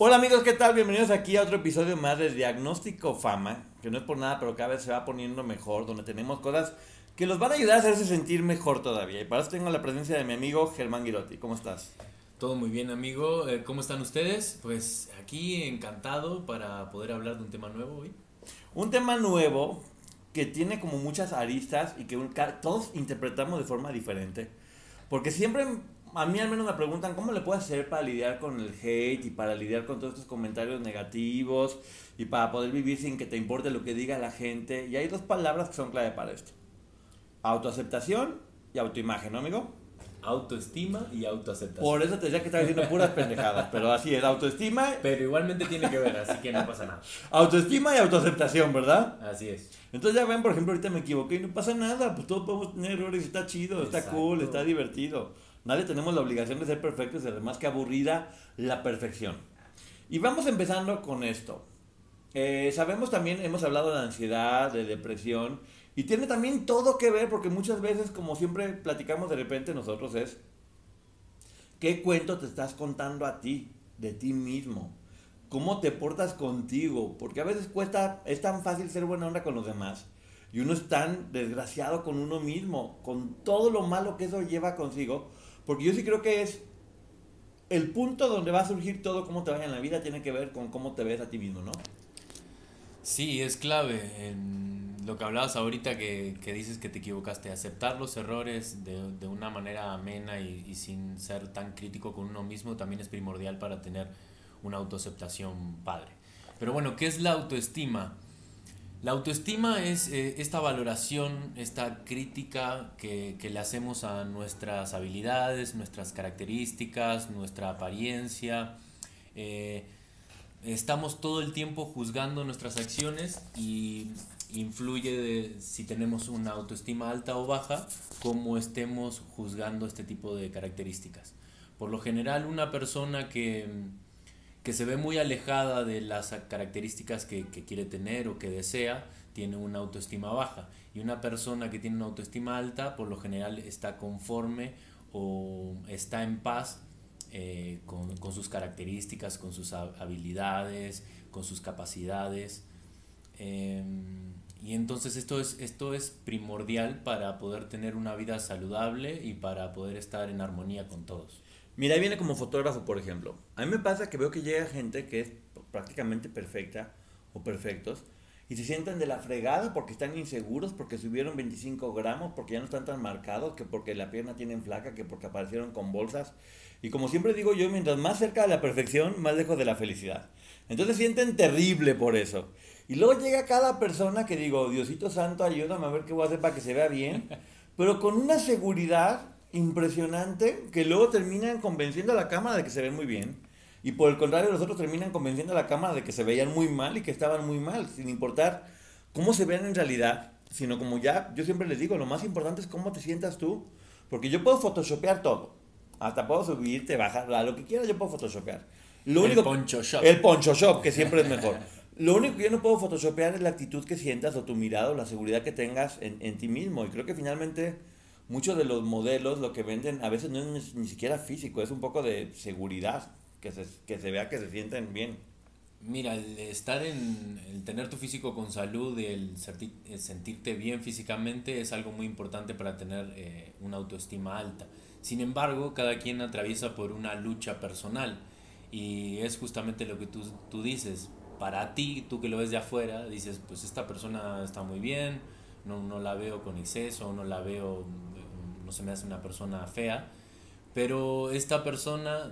Hola amigos, ¿qué tal? Bienvenidos aquí a otro episodio más de Diagnóstico Fama, que no es por nada, pero cada vez se va poniendo mejor, donde tenemos cosas que los van a ayudar a hacerse sentir mejor todavía. Y para eso tengo la presencia de mi amigo Germán Girotti. ¿Cómo estás? Todo muy bien, amigo. Eh, ¿Cómo están ustedes? Pues aquí encantado para poder hablar de un tema nuevo hoy. Un tema nuevo que tiene como muchas aristas y que todos interpretamos de forma diferente. Porque siempre a mí al menos me preguntan cómo le puedo hacer para lidiar con el hate y para lidiar con todos estos comentarios negativos y para poder vivir sin que te importe lo que diga la gente. Y hay dos palabras que son clave para esto. Autoaceptación y autoimagen, ¿no, amigo? Autoestima y autoaceptación. Por eso te decía que estaba diciendo puras pendejadas, pero así es, autoestima. Pero igualmente tiene que ver, así que no pasa nada. Autoestima y autoaceptación, ¿verdad? Así es. Entonces ya ven, por ejemplo, ahorita me equivoqué y no pasa nada, pues todos podemos tener errores, está chido, está cool, está divertido. Nadie tenemos la obligación de ser perfectos además que aburrida la perfección. Y vamos empezando con esto. Eh, sabemos también, hemos hablado de ansiedad, de depresión, y tiene también todo que ver, porque muchas veces, como siempre platicamos de repente nosotros, es, ¿qué cuento te estás contando a ti, de ti mismo? ¿Cómo te portas contigo? Porque a veces cuesta, es tan fácil ser buena onda con los demás, y uno es tan desgraciado con uno mismo, con todo lo malo que eso lleva consigo, porque yo sí creo que es el punto donde va a surgir todo cómo te vaya en la vida tiene que ver con cómo te ves a ti mismo, ¿no? Sí, es clave. En lo que hablabas ahorita que, dices que te equivocaste, aceptar los errores de, una manera amena y, sin ser tan crítico con uno mismo también es primordial para tener una autoaceptación padre. Pero bueno, ¿qué es la autoestima? La autoestima es eh, esta valoración, esta crítica que, le hacemos a nuestras habilidades, nuestras características, nuestra apariencia. Eh, estamos todo el tiempo juzgando nuestras acciones y influye si tenemos una autoestima alta o baja, cómo estemos juzgando este tipo de características. Por lo general, una persona que que se ve muy alejada de las características que, quiere tener o que desea, tiene una autoestima baja. Y una persona que tiene una autoestima alta, por lo general está conforme o está en paz eh, con, sus características, con sus habilidades, con sus capacidades. Em, y entonces esto es, esto es primordial para poder tener una vida saludable y para poder estar en armonía con todos. Mira, ahí viene como fotógrafo, por ejemplo. A mí me pasa que veo que llega gente que es prácticamente perfecta o perfectos y se sienten de la fregada porque están inseguros, porque subieron 25 gramos, porque ya no están tan marcados, que porque la pierna tienen flaca, que porque aparecieron con bolsas. Y como siempre digo yo, mientras más cerca de la perfección, más lejos de la felicidad. Entonces sienten terrible por eso. Y luego llega cada persona que digo, Diosito Santo, ayúdame a ver qué voy a hacer para que se vea bien, pero con una seguridad impresionante que luego terminan convenciendo a la cámara de que se ven muy bien. Y por el contrario, los otros terminan convenciendo a la cámara de que se veían muy mal y que estaban muy mal, sin importar cómo se ven en realidad, sino como ya, yo siempre les digo, lo más importante es cómo te sientas tú. Porque yo puedo photoshopear todo. Hasta puedo subirte, bajar, lo que quiera yo puedo photoshopear. Lo el poncho shop. El poncho shop, que siempre es mejor. Lo único que yo no puedo photoshopear es la actitud que sientas o tu mirada o la seguridad que tengas en, en ti mismo. Y creo que finalmente muchos de los modelos lo que venden a veces no es ni, siquiera físico, es un poco de seguridad, que se, que se vea que se sienten bien. Mira, el estar en, el tener tu físico con salud y el, sentirte bien físicamente es algo muy importante para tener eh, una autoestima alta. Sin embargo, cada quien atraviesa por una lucha personal y es justamente lo que tú, tú dices. Para ti, tú que lo ves de afuera, dices, pues esta persona está muy bien, no, no la veo con exceso, no la veo, no se me hace una persona fea, pero esta persona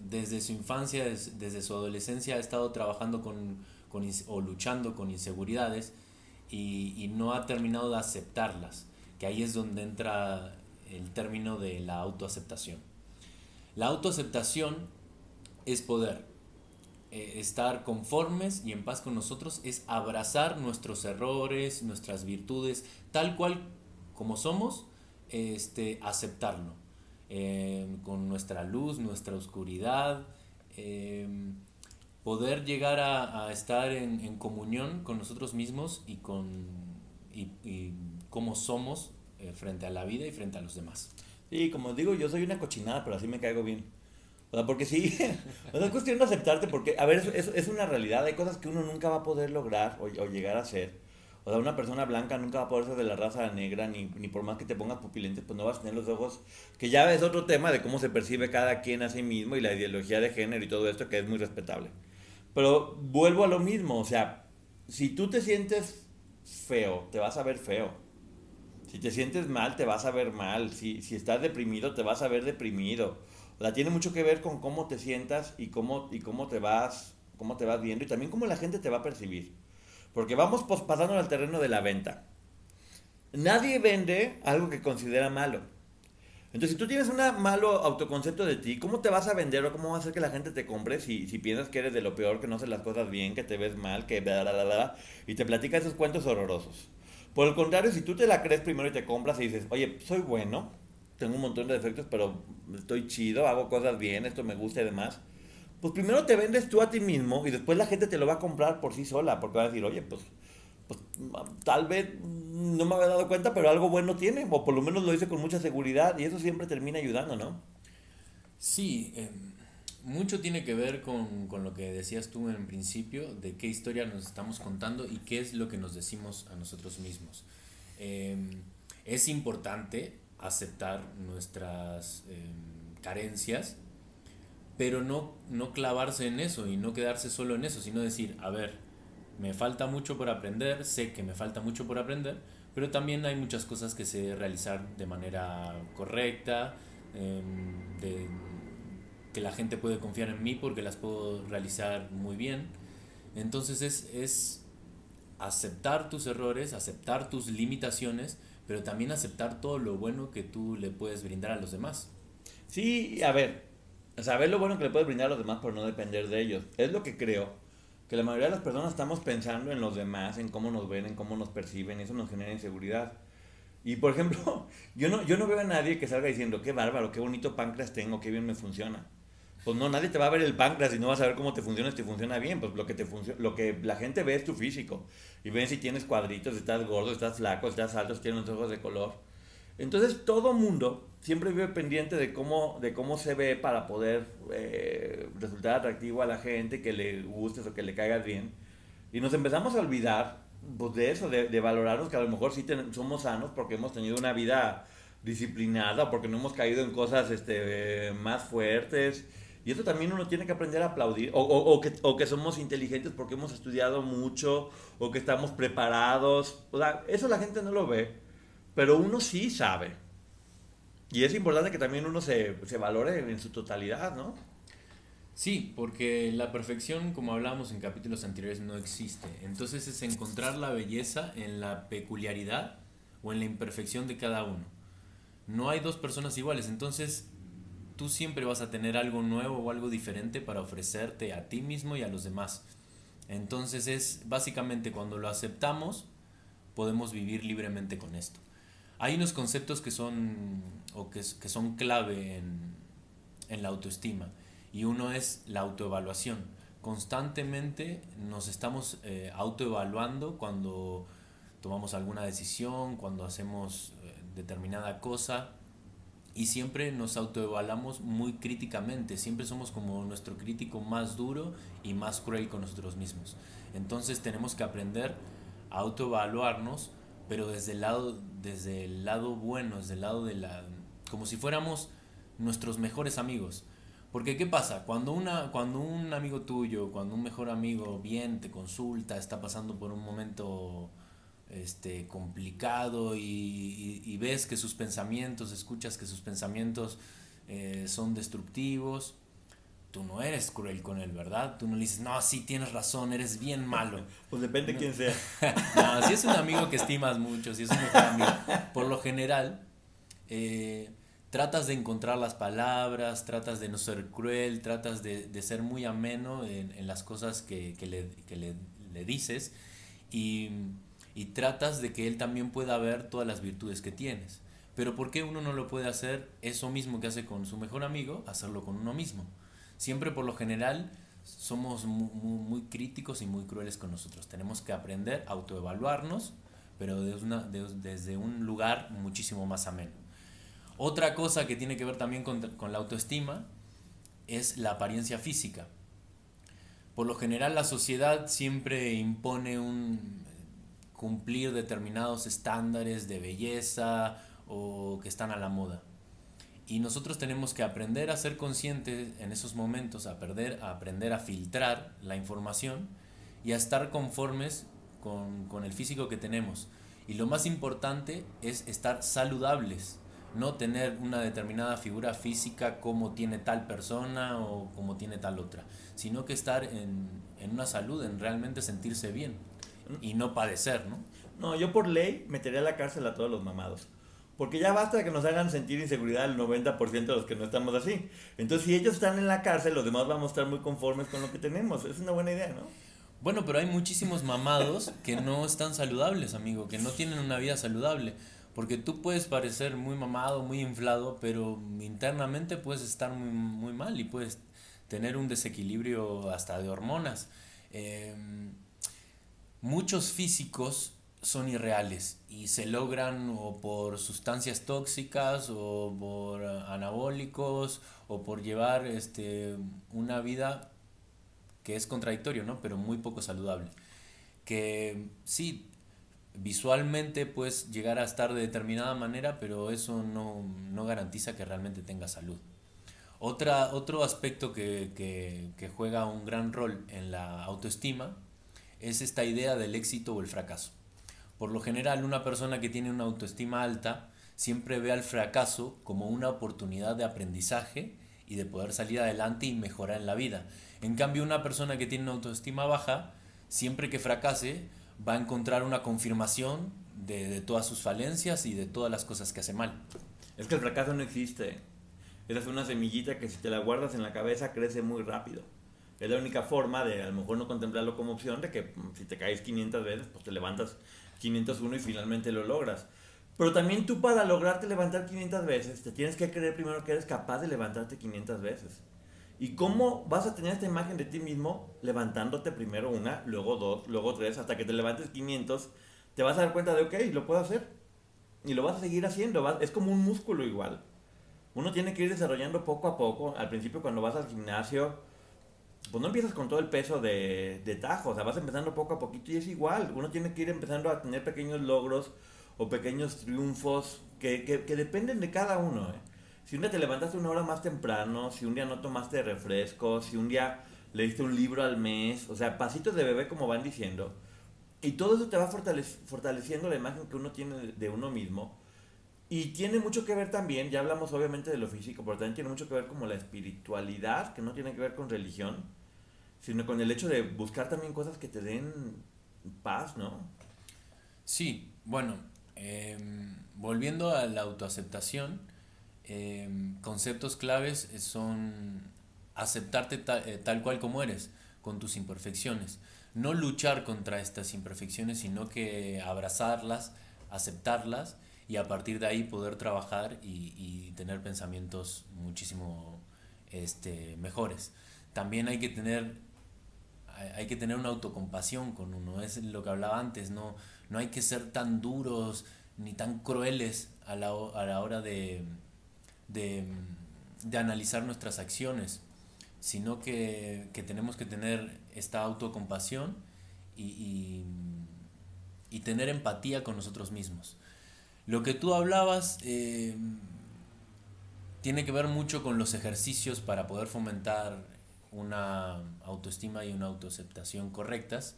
desde su infancia, desde su adolescencia ha estado trabajando con, con o luchando con inseguridades y, y no ha terminado de aceptarlas, que ahí es donde entra el término de la autoaceptación. La autoaceptación es poder eh, estar conformes y en paz con nosotros, es abrazar nuestros errores, nuestras virtudes, tal cual como somos, este, aceptarlo, eh, con nuestra luz, nuestra oscuridad, eh, poder llegar a, estar en, comunión con nosotros mismos y con y, y cómo somos eh, frente a la vida y frente a los demás. Sí, como digo, yo soy una cochinada, pero así me caigo bien. O sea, porque sí, o es cuestión de aceptarte, porque, a ver, es, es, una realidad, hay cosas que uno nunca va a poder lograr o, o, llegar a ser. O sea, una persona blanca nunca va a poder ser de la raza negra, ni, ni por más que te pongas pupilentes, pues no vas a tener los ojos, que ya es otro tema de cómo se percibe cada quien a sí mismo y la ideología de género y todo esto, que es muy respetable. Pero vuelvo a lo mismo, o sea, si tú te sientes feo, te vas a ver feo. Si te sientes mal, te vas a ver mal. Si, si estás deprimido, te vas a ver deprimido. O sea, tiene mucho que ver con cómo te sientas y cómo, y cómo, te, vas, cómo te vas viendo y también cómo la gente te va a percibir. Porque vamos pasando al terreno de la venta. Nadie vende algo que considera malo. Entonces, si tú tienes un malo autoconcepto de ti, ¿cómo te vas a vender o cómo va a hacer que la gente te compre si, si piensas que eres de lo peor, que no haces las cosas bien, que te ves mal, que bla, bla, bla, bla, y te platica esos cuentos horrorosos? Por el contrario, si tú te la crees primero y te compras y dices, oye, soy bueno, tengo un montón de defectos, pero estoy chido, hago cosas bien, esto me gusta y demás, pues primero te vendes tú a ti mismo y después la gente te lo va a comprar por sí sola, porque va a decir, oye, pues, pues tal vez no me había dado cuenta, pero algo bueno tiene, o por lo menos lo hice con mucha seguridad y eso siempre termina ayudando, ¿no? Sí, eh, mucho tiene que ver con, con, lo que decías tú en principio, de qué historia nos estamos contando y qué es lo que nos decimos a nosotros mismos. Eh, es importante aceptar nuestras eh, carencias, pero no, no clavarse en eso y no quedarse solo en eso, sino decir, a ver, me falta mucho por aprender, sé que me falta mucho por aprender, pero también hay muchas cosas que sé realizar de manera correcta, de, que la gente puede confiar en mí porque las puedo realizar muy bien. Entonces es, es aceptar tus errores, aceptar tus limitaciones, pero también aceptar todo lo bueno que tú le puedes brindar a los demás. Sí, a ver, saber lo bueno que le puedes brindar a los demás, pero no depender de ellos. Es lo que creo, que la mayoría de las personas estamos pensando en los demás, en cómo nos ven, en cómo nos perciben, y eso nos genera inseguridad. Y por ejemplo, yo no, yo no veo a nadie que salga diciendo, qué bárbaro, qué bonito páncreas tengo, qué bien me funciona pues no, nadie te va a ver el páncreas y no vas a ver cómo te funciona si te funciona bien. Pues lo que, te lo que la gente ve es tu físico. Y ven si tienes cuadritos, estás gordo, estás flaco, estás alto, si tienes ojos de color. Entonces todo mundo siempre vive pendiente de cómo, de cómo se ve para poder eh, resultar atractivo a la gente, que le gustes o que le caigas bien. Y nos empezamos a olvidar pues, de eso, de, valorarnos, que a lo mejor sí somos sanos porque hemos tenido una vida disciplinada, porque no hemos caído en cosas este, más fuertes y eso también uno tiene que aprender a aplaudir, o, que, o, que, somos inteligentes porque hemos estudiado mucho, o que estamos preparados. O sea, eso la gente no lo ve, pero uno sí sabe. Y es importante que también uno se, se valore en su totalidad, ¿no? Sí, porque la perfección, como hablábamos en capítulos anteriores, no existe. Entonces es encontrar la belleza en la peculiaridad o en la imperfección de cada uno. No hay dos personas iguales, entonces tú siempre vas a tener algo nuevo o algo diferente para ofrecerte a ti mismo y a los demás. Entonces es básicamente cuando lo aceptamos, podemos vivir libremente con esto. Hay unos conceptos que son, o que, que son clave en, en la autoestima y uno es la autoevaluación. Constantemente nos estamos eh, autoevaluando cuando tomamos alguna decisión, cuando hacemos eh, determinada cosa y siempre nos autoevaluamos muy críticamente, siempre somos como nuestro crítico más duro y más cruel con nosotros mismos. Entonces tenemos que aprender a autoevaluarnos, pero desde el lado, desde el lado bueno, desde el lado de la, como si fuéramos nuestros mejores amigos. Porque ¿qué pasa? Cuando, una, cuando un amigo tuyo, cuando un mejor amigo bien te consulta, está pasando por un momento este, complicado y, ves que sus pensamientos, escuchas que sus pensamientos eh, son destructivos, tú no eres cruel con él, ¿verdad? Tú no le dices, no, sí, tienes razón, eres bien malo. pues depende de quién sea. no, si es un amigo que estimas mucho, si es un mejor amigo, por lo general, eh, tratas de encontrar las palabras, tratas de no ser cruel, tratas de, de ser muy ameno en, en las cosas que, que, le, que le, le, dices y, y tratas de que él también pueda ver todas las virtudes que tienes. Pero ¿por qué uno no lo puede hacer eso mismo que hace con su mejor amigo, hacerlo con uno mismo? Siempre por lo general somos muy, muy, críticos y muy crueles con nosotros. Tenemos que aprender a autoevaluarnos, pero desde, una, desde un lugar muchísimo más ameno. Otra cosa que tiene que ver también con, con la autoestima es la apariencia física. Por lo general la sociedad siempre impone un cumplir determinados estándares de belleza o que están a la moda. Y nosotros tenemos que aprender a ser conscientes en esos momentos, a, perder, a aprender a filtrar la información y a estar conformes con, con el físico que tenemos. Y lo más importante es estar saludables, no tener una determinada figura física como tiene tal persona o como tiene tal otra, sino que estar en, en una salud, en realmente sentirse bien y no padecer, ¿no? No, yo por ley metería a la cárcel a todos los mamados. Porque ya basta de que nos hagan sentir inseguridad el 90% de los que no estamos así. Entonces, si ellos están en la cárcel, los demás vamos a estar muy conformes con lo que tenemos. Es una buena idea, ¿no? Bueno, pero hay muchísimos mamados que no están saludables, amigo, que no tienen una vida saludable. Porque tú puedes parecer muy mamado, muy inflado, pero internamente puedes estar muy, muy mal y puedes tener un desequilibrio hasta de hormonas. Eh, muchos físicos son irreales y se logran o por sustancias tóxicas o por anabólicos o por llevar este, una vida que es contradictorio, ¿no? Pero muy poco saludable. Que sí, visualmente puedes llegar a estar de determinada manera, pero eso no, no garantiza que realmente tenga salud. Otra, otro aspecto que, que, que juega un gran rol en la autoestima es esta idea del éxito o el fracaso. Por lo general, una persona que tiene una autoestima alta siempre ve al fracaso como una oportunidad de aprendizaje y de poder salir adelante y mejorar en la vida. En cambio, una persona que tiene una autoestima baja, siempre que fracase, va a encontrar una confirmación de, todas sus falencias y de todas las cosas que hace mal. Es que el fracaso no existe. Es una semillita que si te la guardas en la cabeza crece muy rápido. Es la única forma de a lo mejor no contemplarlo como opción de que si te caes 500 veces, pues te levantas 501 y finalmente lo logras. Pero también tú para lograrte levantar 500 veces, te tienes que creer primero que eres capaz de levantarte 500 veces. ¿Y cómo vas a tener esta imagen de ti mismo levantándote primero una, luego dos, luego tres, hasta que te levantes 500? Te vas a dar cuenta de, ok, lo puedo hacer. Y lo vas a seguir haciendo. Es como un músculo igual. Uno tiene que ir desarrollando poco a poco. Al principio cuando vas al gimnasio, pues no empiezas con todo el peso de, de tajo, o sea, vas empezando poco a poquito y es igual. Uno tiene que ir empezando a tener pequeños logros o pequeños triunfos que, que, que dependen de cada uno. ¿eh? Si un día te levantaste una hora más temprano, si un día no tomaste refresco, si un día leíste un libro al mes, o sea, pasitos de bebé como van diciendo. Y todo eso te va fortaleciendo la imagen que uno tiene de uno mismo. Y tiene mucho que ver también, ya hablamos obviamente de lo físico, pero también tiene mucho que ver como la espiritualidad, que no tiene que ver con religión, sino con el hecho de buscar también cosas que te den paz, ¿no? Sí, bueno, em, volviendo a la autoaceptación, em, conceptos claves son aceptarte eh, tal cual como eres, con tus imperfecciones. No luchar contra estas imperfecciones, sino que abrazarlas, aceptarlas y a partir de ahí poder trabajar y, y tener pensamientos muchísimo este, mejores. También hay que tener hay que tener una autocompasión con uno, es lo que hablaba antes, no, no hay que ser tan duros ni tan crueles a la, a la hora de, de, de, analizar nuestras acciones, sino que, que, tenemos que tener esta autocompasión y, y, y tener empatía con nosotros mismos. Lo que tú hablabas, eh, tiene que ver mucho con los ejercicios para poder fomentar una autoestima y una autoaceptación correctas.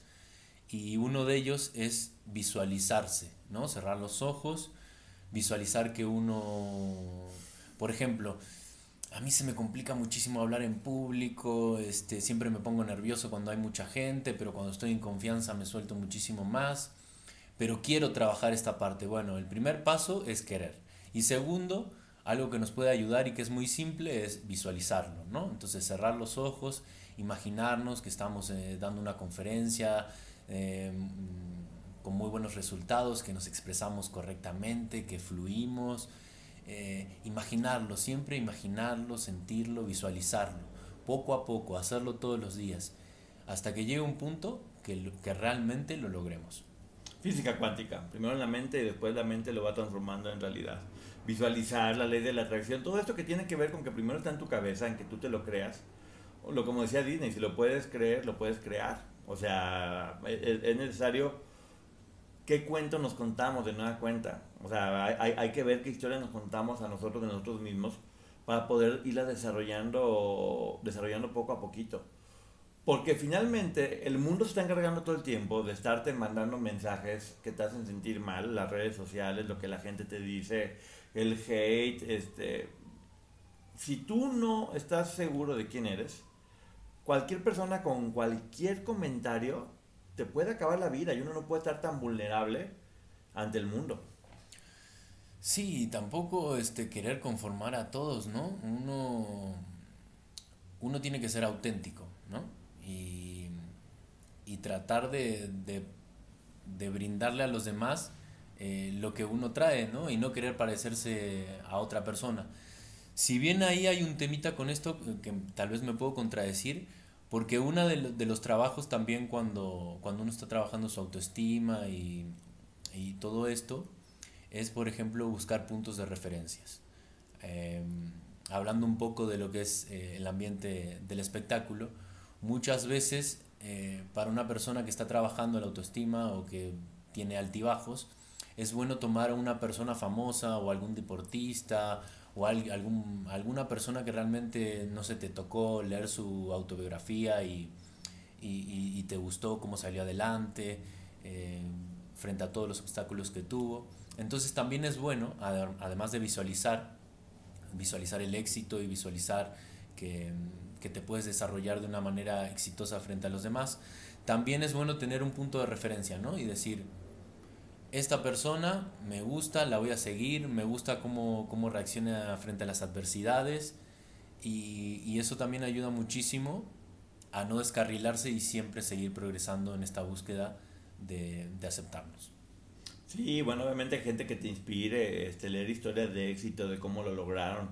Y uno de ellos es visualizarse, ¿no? Cerrar los ojos, visualizar que uno, por ejemplo, a mí se me complica muchísimo hablar en público, este, siempre me pongo nervioso cuando hay mucha gente, pero cuando estoy en confianza me suelto muchísimo más, pero quiero trabajar esta parte. Bueno, el primer paso es querer. Y segundo, algo que nos puede ayudar y que es muy simple es visualizarlo, ¿no? Entonces cerrar los ojos, imaginarnos que estamos eh, dando una conferencia eh, con muy buenos resultados, que nos expresamos correctamente, que fluimos, eh, imaginarlo, siempre imaginarlo, sentirlo, visualizarlo, poco a poco, hacerlo todos los días, hasta que llegue un punto que, que realmente lo logremos. Física cuántica, primero en la mente y después la mente lo va transformando en realidad. Visualizar la ley de la atracción, todo esto que tiene que ver con que primero está en tu cabeza, en que tú te lo creas, o lo como decía Disney, si lo puedes creer, lo puedes crear. O sea, e, e, es necesario qué cuento nos contamos de nueva cuenta. O sea, hay, hay, que ver qué historia nos contamos a nosotros de nosotros mismos para poder irla desarrollando, desarrollando poco a poquito. Porque finalmente el mundo se está encargando todo el tiempo de estarte mandando mensajes que te hacen sentir mal, las redes sociales, lo que la gente te dice, el hate, este... Si tú no estás seguro de quién eres, cualquier persona con cualquier comentario te puede acabar la vida y uno no puede estar tan vulnerable ante el mundo. Sí, tampoco este, querer conformar a todos, ¿no? Uno, uno tiene que ser auténtico, ¿no? Y, y tratar de, de, de, brindarle a los demás eh, lo que uno trae, ¿no? Y no querer parecerse a otra persona. Si bien ahí hay un temita con esto que tal vez me puedo contradecir, porque uno de, los trabajos también cuando, cuando uno está trabajando su autoestima y, y todo esto, es por ejemplo buscar puntos de referencias. Eh, hablando un poco de lo que es eh, el ambiente del espectáculo, muchas veces eh, para una persona que está trabajando la autoestima o que tiene altibajos, es bueno tomar a una persona famosa o algún deportista o algún, alguna persona que realmente, no se te tocó leer su autobiografía y, y, y te gustó cómo salió adelante eh, frente a todos los obstáculos que tuvo. Entonces también es bueno, además de visualizar, visualizar el éxito y visualizar que, que te puedes desarrollar de una manera exitosa frente a los demás, también es bueno tener un punto de referencia, ¿no? Y decir, esta persona me gusta, la voy a seguir, me gusta cómo, cómo reacciona frente a las adversidades y, y, eso también ayuda muchísimo a no descarrilarse y siempre seguir progresando en esta búsqueda de, de aceptarnos. Sí, bueno, obviamente hay gente que te inspire, este, leer historias de éxito, de cómo lo lograron.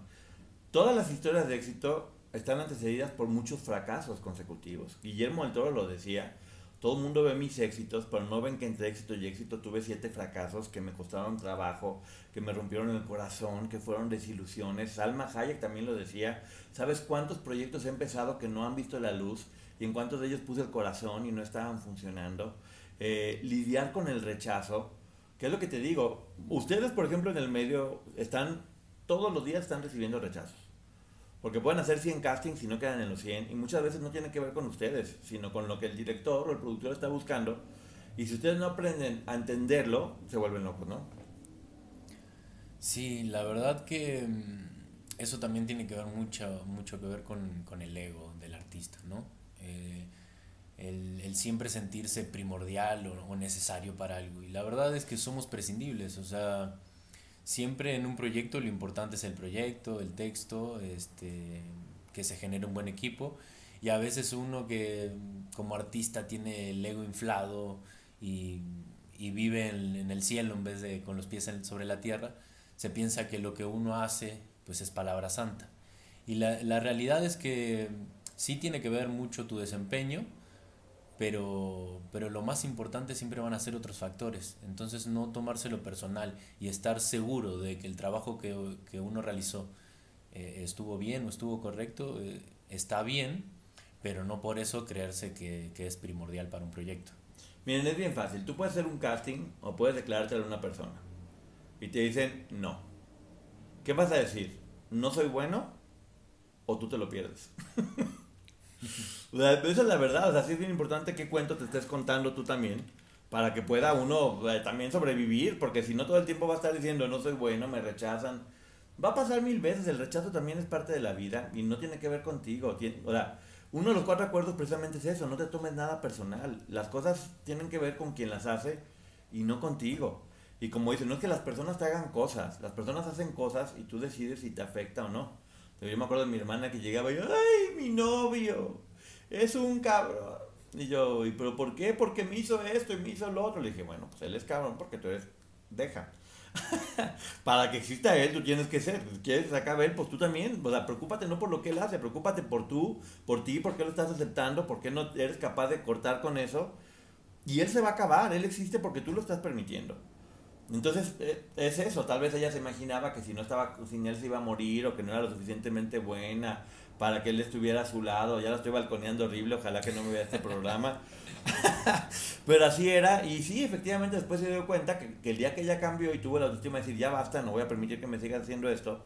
Todas las historias de éxito están antecedidas por muchos fracasos consecutivos. Guillermo del Toro lo decía, todo el mundo ve mis éxitos, pero no ven que entre éxito y éxito tuve siete fracasos que me costaron trabajo, que me rompieron el corazón, que fueron desilusiones. Salma Hayek también lo decía. ¿Sabes cuántos proyectos he empezado que no han visto la luz y en cuántos de ellos puse el corazón y no estaban funcionando? Eh, lidiar con el rechazo. ¿Qué es lo que te digo? Ustedes, por ejemplo, en el medio están, todos los días están recibiendo rechazos. Porque pueden hacer 100 castings y no quedan en los 100. Y muchas veces no tiene que ver con ustedes, sino con lo que el director o el productor está buscando. Y si ustedes no aprenden a entenderlo, se vuelven locos, ¿no? Sí, la verdad que mm, eso también tiene que ver mucho, mucho que ver con, con el ego del artista, ¿no? Eh, el, el, siempre sentirse primordial o, o, necesario para algo. Y la verdad es que somos prescindibles, o sea, siempre en un proyecto lo importante es el proyecto, el texto, este, que se genere un buen equipo. Y a veces uno que como artista tiene el ego inflado y, y vive en, el cielo en vez de con los pies sobre la tierra, se piensa que lo que uno hace pues es palabra santa. Y la, la realidad es que sí tiene que ver mucho tu desempeño, pero, pero lo más importante siempre van a ser otros factores. Entonces no tomárselo personal y estar seguro de que el trabajo que, que uno realizó eh, estuvo bien o estuvo correcto, eh, está bien, pero no por eso creerse que, que, es primordial para un proyecto. Miren, es bien fácil. Tú puedes hacer un casting o puedes declararte a una persona y te dicen no. ¿Qué vas a decir? no soy bueno o tú te lo pierdes. o sea, esa es la verdad, o sea, sí es bien importante qué cuento te estés contando tú también para que pueda uno eh, también sobrevivir, porque si no todo el tiempo va a estar diciendo no soy bueno, me rechazan. Va a pasar mil veces, el rechazo también es parte de la vida y no tiene que ver contigo. o sea, uno de los cuatro acuerdos precisamente es eso, no te tomes nada personal. Las cosas tienen que ver con quien las hace y no contigo. Y como dicen, no es que las personas te hagan cosas, las personas hacen cosas y tú decides si te afecta o no. Yo me acuerdo de mi hermana que llegaba y, ay, mi novio, es un cabrón. Y yo, ¿y pero por qué? Porque me hizo esto y me hizo lo otro. Le dije, bueno, pues él es cabrón porque tú eres, deja. Para que exista él, tú tienes que ser. ¿Quieres sacar a él? Pues tú también. O sea, preocúpate no por lo que él hace, preocúpate por tú, por ti, por qué lo estás aceptando, por qué no eres capaz de cortar con eso. Y él se va a acabar, él existe porque tú lo estás permitiendo. Entonces, eh, es eso, tal vez ella se imaginaba que si no estaba sin él se iba a morir o que no era lo suficientemente buena para que él estuviera a su lado, ya la estoy balconeando horrible, ojalá que no me vea este programa. Pero así era, y sí, efectivamente después se dio cuenta que, el día que ella cambió y tuvo la autoestima de decir, ya basta, no voy a permitir que me siga haciendo esto,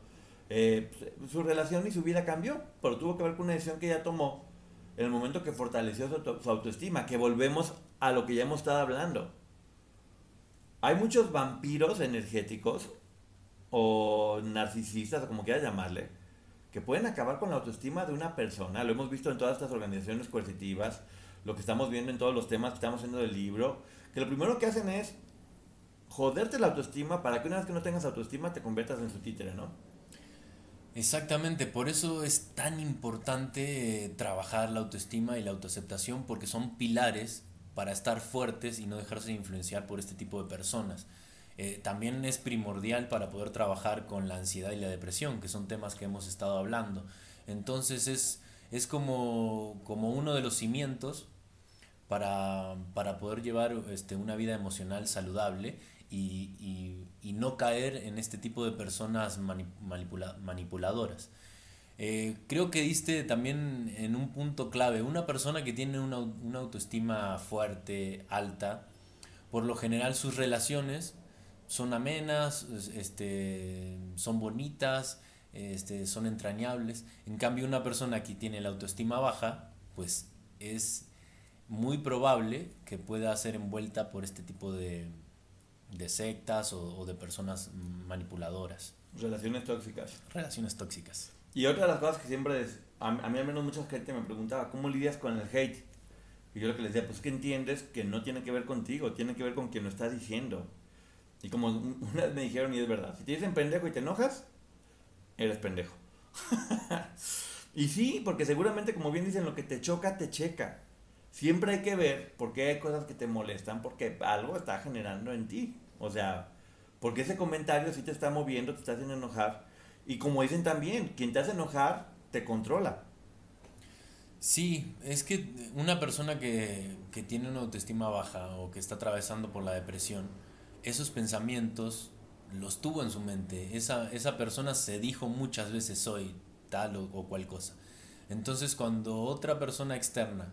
eh, su relación y su vida cambió, pero tuvo que ver con una decisión que ella tomó en el momento que fortaleció su, autoestima, que volvemos a lo que ya hemos estado hablando. Hay muchos vampiros energéticos o narcisistas, o como quieras llamarle, que pueden acabar con la autoestima de una persona. Lo hemos visto en todas estas organizaciones coercitivas, lo que estamos viendo en todos los temas que estamos haciendo del libro, que lo primero que hacen es joderte la autoestima para que una vez que no tengas autoestima te conviertas en su títere, ¿no? Exactamente, por eso es tan importante eh, trabajar la autoestima y la autoaceptación porque son pilares para estar fuertes y no dejarse influenciar por este tipo de personas. Eh, también es primordial para poder trabajar con la ansiedad y la depresión, que son temas que hemos estado hablando. Entonces es, es como, como uno de los cimientos para, poder llevar este, una vida emocional saludable y, no caer en este tipo de personas manipuladoras. Eh, creo que diste también en un punto clave, una persona que tiene una, una autoestima fuerte, alta, por lo general sus relaciones son amenas, este, son bonitas, este, son entrañables. En cambio, una persona que tiene la autoestima baja, pues es muy probable que pueda ser envuelta por este tipo de, de sectas o, de personas manipuladoras. Relaciones tóxicas. Relaciones tóxicas. Y otra de las cosas que siempre es, a, mí al menos mucha gente me preguntaba, ¿cómo lidias con el hate? Y yo lo que les decía, pues que entiendes que no tiene que ver contigo, tiene que ver con quien lo está diciendo. Y como una vez me dijeron, y es verdad, si te dicen pendejo y te enojas, eres pendejo. y sí, porque seguramente, como bien dicen, lo que te choca, te checa. Siempre hay que ver por qué hay cosas que te molestan, porque algo está generando en ti. O sea, porque ese comentario sí te está moviendo, te está haciendo enojar. Y como dicen también, quien te hace enojar, te controla. Sí, es que una persona que, que tiene una autoestima baja o que está atravesando por la depresión, esos pensamientos los tuvo en su mente. Esa, esa persona se dijo muchas veces soy tal o, cual cosa. Entonces cuando otra persona externa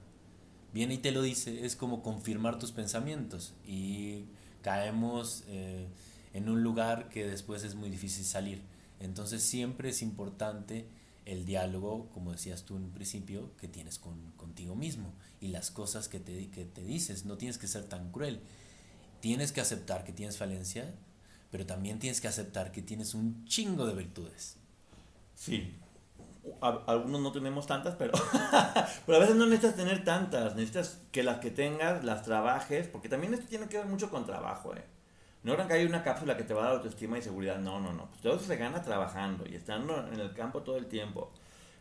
viene y te lo dice, es como confirmar tus pensamientos y caemos eh, en un lugar que después es muy difícil salir. Entonces siempre es importante el diálogo, como decías tú en un principio, que tienes con, contigo mismo y las cosas que te, que te dices. No tienes que ser tan cruel tienes que aceptar que tienes falencia, pero también tienes que aceptar que tienes un chingo de virtudes. Sí. algunos no tenemos tantas, pero, pero a veces no necesitas tener tantas, necesitas que las que tengas las trabajes, porque también esto tiene que ver mucho con trabajo, ¿eh? No crean que hay una cápsula que te va a dar autoestima y seguridad, no, no, no. Pues todo eso se gana trabajando y estando en el campo todo el tiempo.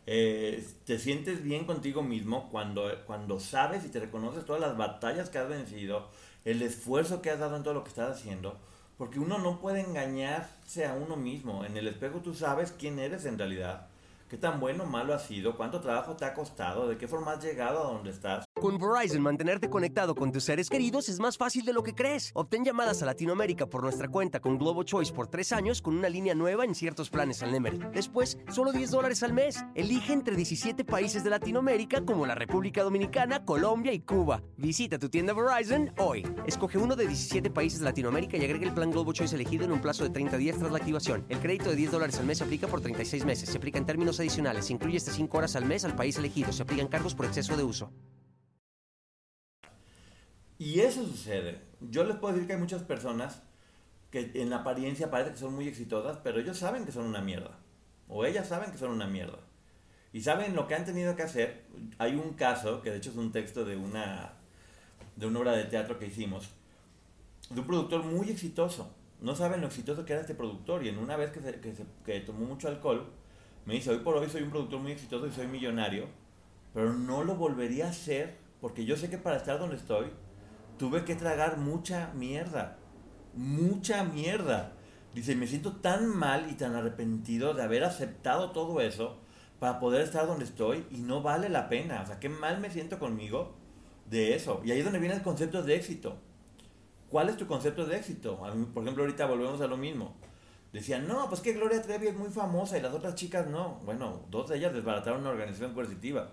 Eh, te sientes bien contigo mismo cuando, cuando sabes y te reconoces todas las batallas que has vencido, el esfuerzo que has dado en todo lo que estás haciendo, porque uno no puede engañarse a uno mismo. En el espejo tú sabes quién eres en realidad. ¿Qué tan bueno o malo ha sido? ¿Cuánto trabajo te ha costado? ¿De qué forma has llegado a donde estás? Con Verizon, mantenerte conectado con tus seres queridos es más fácil de lo que crees. Obtén llamadas a Latinoamérica por nuestra cuenta con Globo Choice por tres años con una línea nueva en ciertos planes al Nemery. Después, solo 10 dólares al mes. Elige entre 17 países de Latinoamérica como la República Dominicana, Colombia y Cuba. Visita tu tienda Verizon hoy. Escoge uno de 17 países de Latinoamérica y agrega el plan Globo Choice elegido en un plazo de 30 días tras la activación. El crédito de 10 dólares al mes se aplica por 36 meses. Se aplica en términos adicionales. Incluye hasta 5 horas al mes al país elegido. Se aplican cargos por exceso de uso. Y eso sucede. Yo les puedo decir que hay muchas personas que en apariencia parece que son muy exitosas, pero ellos saben que son una mierda. O ellas saben que son una mierda. Y saben lo que han tenido que hacer. Hay un caso, que de hecho es un texto de una, de una obra de teatro que hicimos, de un productor muy exitoso. No saben lo exitoso que era este productor. Y en una vez que, se, que, se, que tomó mucho alcohol, me dice, hoy por hoy soy un productor muy exitoso y soy millonario, pero no lo volvería a hacer porque yo sé que para estar donde estoy, tuve que tragar mucha mierda. Mucha mierda. Dice, me siento tan mal y tan arrepentido de haber aceptado todo eso para poder estar donde estoy y no vale la pena. O sea, qué mal me siento conmigo de eso. Y ahí es donde viene el concepto de éxito. ¿Cuál es tu concepto de éxito? A mí, por ejemplo, ahorita volvemos a lo mismo. Decían, no, pues que Gloria Trevi es muy famosa y las otras chicas no. Bueno, dos de ellas desbarataron una organización coercitiva.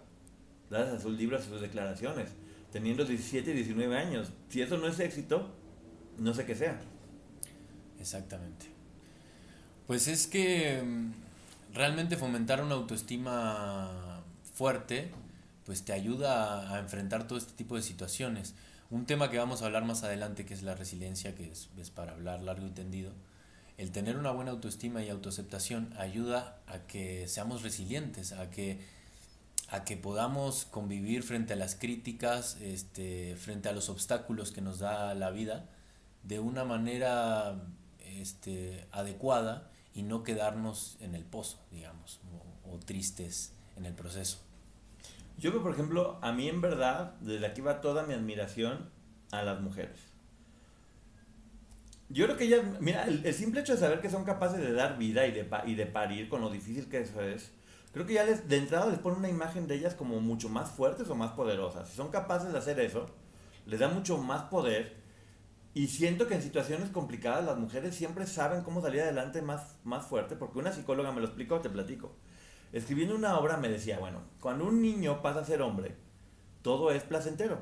Gracias a sus libros y sus declaraciones teniendo 17 y 19 años. Si eso no es éxito, no sé qué sea. Exactamente. Pues es que realmente fomentar una autoestima fuerte, pues te ayuda a, a, enfrentar todo este tipo de situaciones. Un tema que vamos a hablar más adelante, que es la resiliencia, que es, es para hablar largo y tendido. El tener una buena autoestima y autoaceptación ayuda a que seamos resilientes, a que a que podamos convivir frente a las críticas, este, frente a los obstáculos que nos da la vida, de una manera este, adecuada y no quedarnos en el pozo, digamos, o, tristes en el proceso. Yo veo, por ejemplo, a mí en verdad, desde aquí va toda mi admiración a las mujeres. Yo creo que ellas, mira, el, el simple hecho de saber que son capaces de dar vida y de, y de parir con lo difícil que eso es, creo que ya les, de entrada les pone una imagen de ellas como mucho más fuertes o más poderosas. Si son capaces de hacer eso, les da mucho más poder. Y siento que en situaciones complicadas las mujeres siempre saben cómo salir adelante más, más fuerte, porque una psicóloga me lo explicó, te platico. Escribiendo una obra me decía, bueno, cuando un niño pasa a ser hombre, todo es placentero,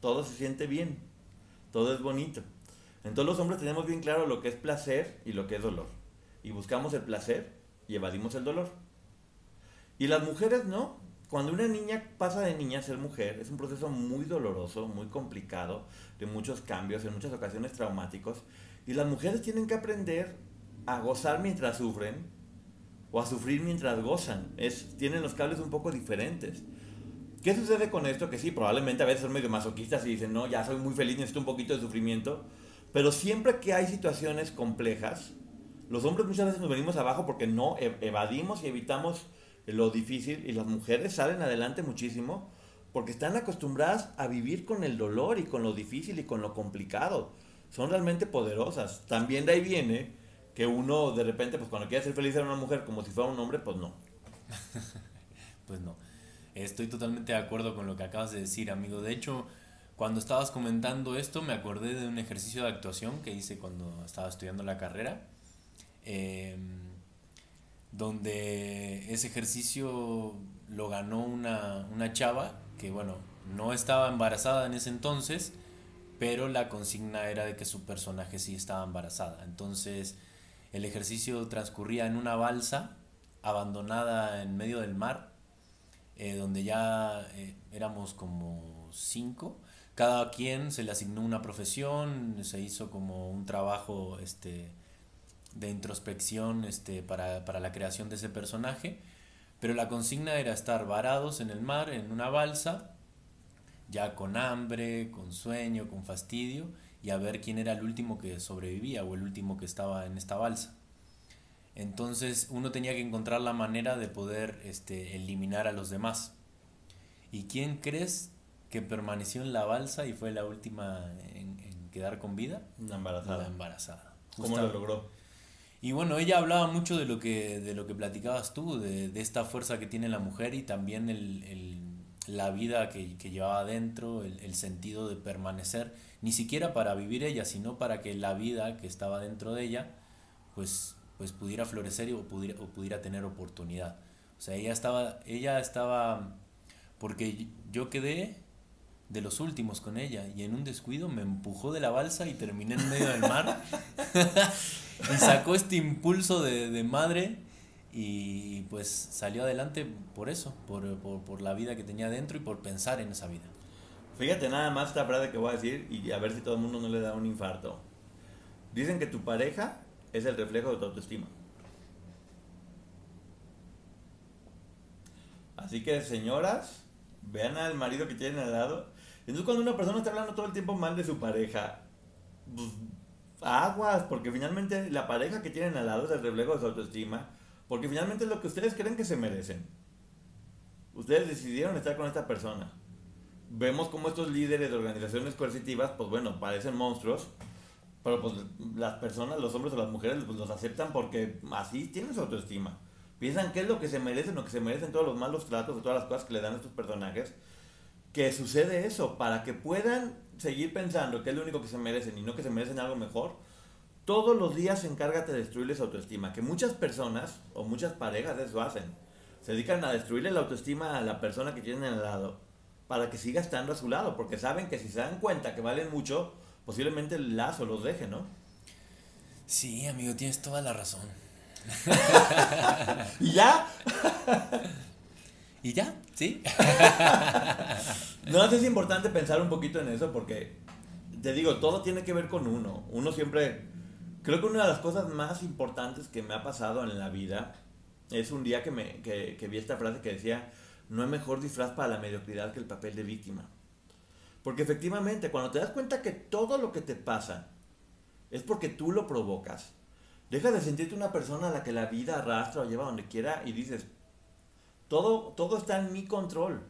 todo se siente bien, todo es bonito. Entonces los hombres tenemos bien claro lo que es placer y lo que es dolor. Y buscamos el placer y evadimos el dolor. Y las mujeres no. Cuando una niña pasa de niña a ser mujer, es un proceso muy doloroso, muy complicado, de muchos cambios, en muchas ocasiones traumáticos. Y las mujeres tienen que aprender a gozar mientras sufren o a sufrir mientras gozan. Es, tienen los cables un poco diferentes. ¿Qué sucede con esto? Que sí, probablemente a veces son medio masoquistas y dicen, no, ya soy muy feliz, necesito un poquito de sufrimiento. Pero siempre que hay situaciones complejas, los hombres muchas veces nos venimos abajo porque no evadimos y evitamos lo difícil y las mujeres salen adelante muchísimo porque están acostumbradas a vivir con el dolor y con lo difícil y con lo complicado. Son realmente poderosas. También de ahí viene que uno de repente, pues cuando quiere ser feliz a una mujer como si fuera un hombre, pues no. pues no. Estoy totalmente de acuerdo con lo que acabas de decir, amigo. De hecho, cuando estabas comentando esto, me acordé de un ejercicio de actuación que hice cuando estaba estudiando la carrera. Eh, donde ese ejercicio lo ganó una, una chava que, bueno, no estaba embarazada en ese entonces, pero la consigna era de que su personaje sí estaba embarazada. Entonces, el ejercicio transcurría en una balsa abandonada en medio del mar, eh, donde ya eh, éramos como cinco. Cada quien se le asignó una profesión, se hizo como un trabajo este, de introspección este, para, para, la creación de ese personaje, pero la consigna era estar varados en el mar, en una balsa, ya con hambre, con sueño, con fastidio, y a ver quién era el último que sobrevivía o el último que estaba en esta balsa. Entonces uno tenía que encontrar la manera de poder este, eliminar a los demás. ¿Y quién crees que permaneció en la balsa y fue la última en, en quedar con vida? La embarazada. La embarazada. ¿Cómo lo logró? Y bueno, ella hablaba mucho de lo que, de lo que platicabas tú, de, de esta fuerza que tiene la mujer y también el, el, la vida que, que llevaba adentro, el, el, sentido de permanecer, ni siquiera para vivir ella, sino para que la vida que estaba dentro de ella, pues, pues pudiera florecer o pudiera, o pudiera tener oportunidad. O sea, ella estaba, ella estaba, porque yo quedé de los últimos con ella y en un descuido me empujó de la balsa y terminé en medio del mar y sacó este impulso de, de, madre y pues salió adelante por eso, por, por, por, la vida que tenía dentro y por pensar en esa vida. Fíjate nada más esta frase que voy a decir y a ver si todo el mundo no le da un infarto. Dicen que tu pareja es el reflejo de tu autoestima. Así que señoras, vean al marido que tienen al lado. Entonces cuando una persona está hablando todo el tiempo mal de su pareja, pues, aguas, porque finalmente la pareja que tienen al lado es el reflejo de su autoestima, porque finalmente es lo que ustedes creen que se merecen. Ustedes decidieron estar con esta persona. Vemos como estos líderes de organizaciones coercitivas, pues bueno, parecen monstruos, pero pues las personas, los hombres o las mujeres, pues los aceptan porque así tienen su autoestima. Piensan qué es lo que se merecen o que se merecen todos los malos tratos o todas las cosas que le dan a estos personajes. Que sucede eso, para que puedan seguir pensando que es lo único que se merecen y no que se merecen algo mejor. Todos los días encárgate de destruirles autoestima. Que muchas personas o muchas parejas eso hacen. Se dedican a destruirle la autoestima a la persona que tienen al lado para que siga estando a su lado. Porque saben que si se dan cuenta que valen mucho, posiblemente el lazo los deje, ¿no? Sí, amigo, tienes toda la razón. ¿Y ya? ¿Y ya? ¿Sí? no, es importante pensar un poquito en eso porque, te digo, todo tiene que ver con uno. Uno siempre, creo que una de las cosas más importantes que me ha pasado en la vida es un día que, me, que, vi esta frase que decía, no hay mejor disfraz para la mediocridad que el papel de víctima. Porque efectivamente, cuando te das cuenta que todo lo que te pasa es porque tú lo provocas, Deja de sentirte una persona a la que la vida arrastra o lleva donde quiera y dices, todo, todo está en mi control.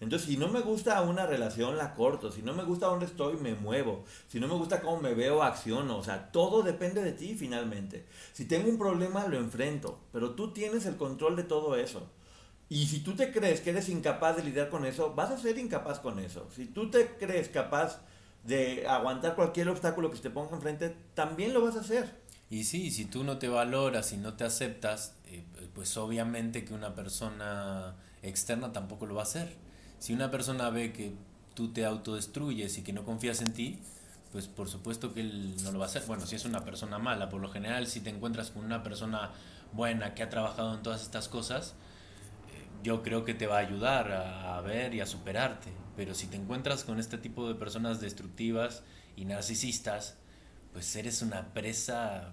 Entonces, si no me gusta una relación, la corto. Si no me gusta dónde estoy, me muevo. Si no me gusta cómo me veo, acciono. O sea, todo depende de ti finalmente. Si tengo un problema, lo enfrento. Pero tú tienes el control de todo eso. Y si tú te crees que eres incapaz de lidiar con eso, vas a ser incapaz con eso. Si tú te crees capaz de aguantar cualquier obstáculo que se te ponga enfrente, también lo vas a hacer. Y sí, si tú no te valoras y no te aceptas, eh, pues obviamente que una persona externa tampoco lo va a hacer. Si una persona ve que tú te autodestruyes y que no confías en ti, pues por supuesto que él no lo va a hacer. Bueno, si es una persona mala, por lo general si te encuentras con una persona buena que ha trabajado en todas estas cosas, eh, yo creo que te va a ayudar a, a ver y a superarte. Pero si te encuentras con este tipo de personas destructivas y narcisistas, pues eres una presa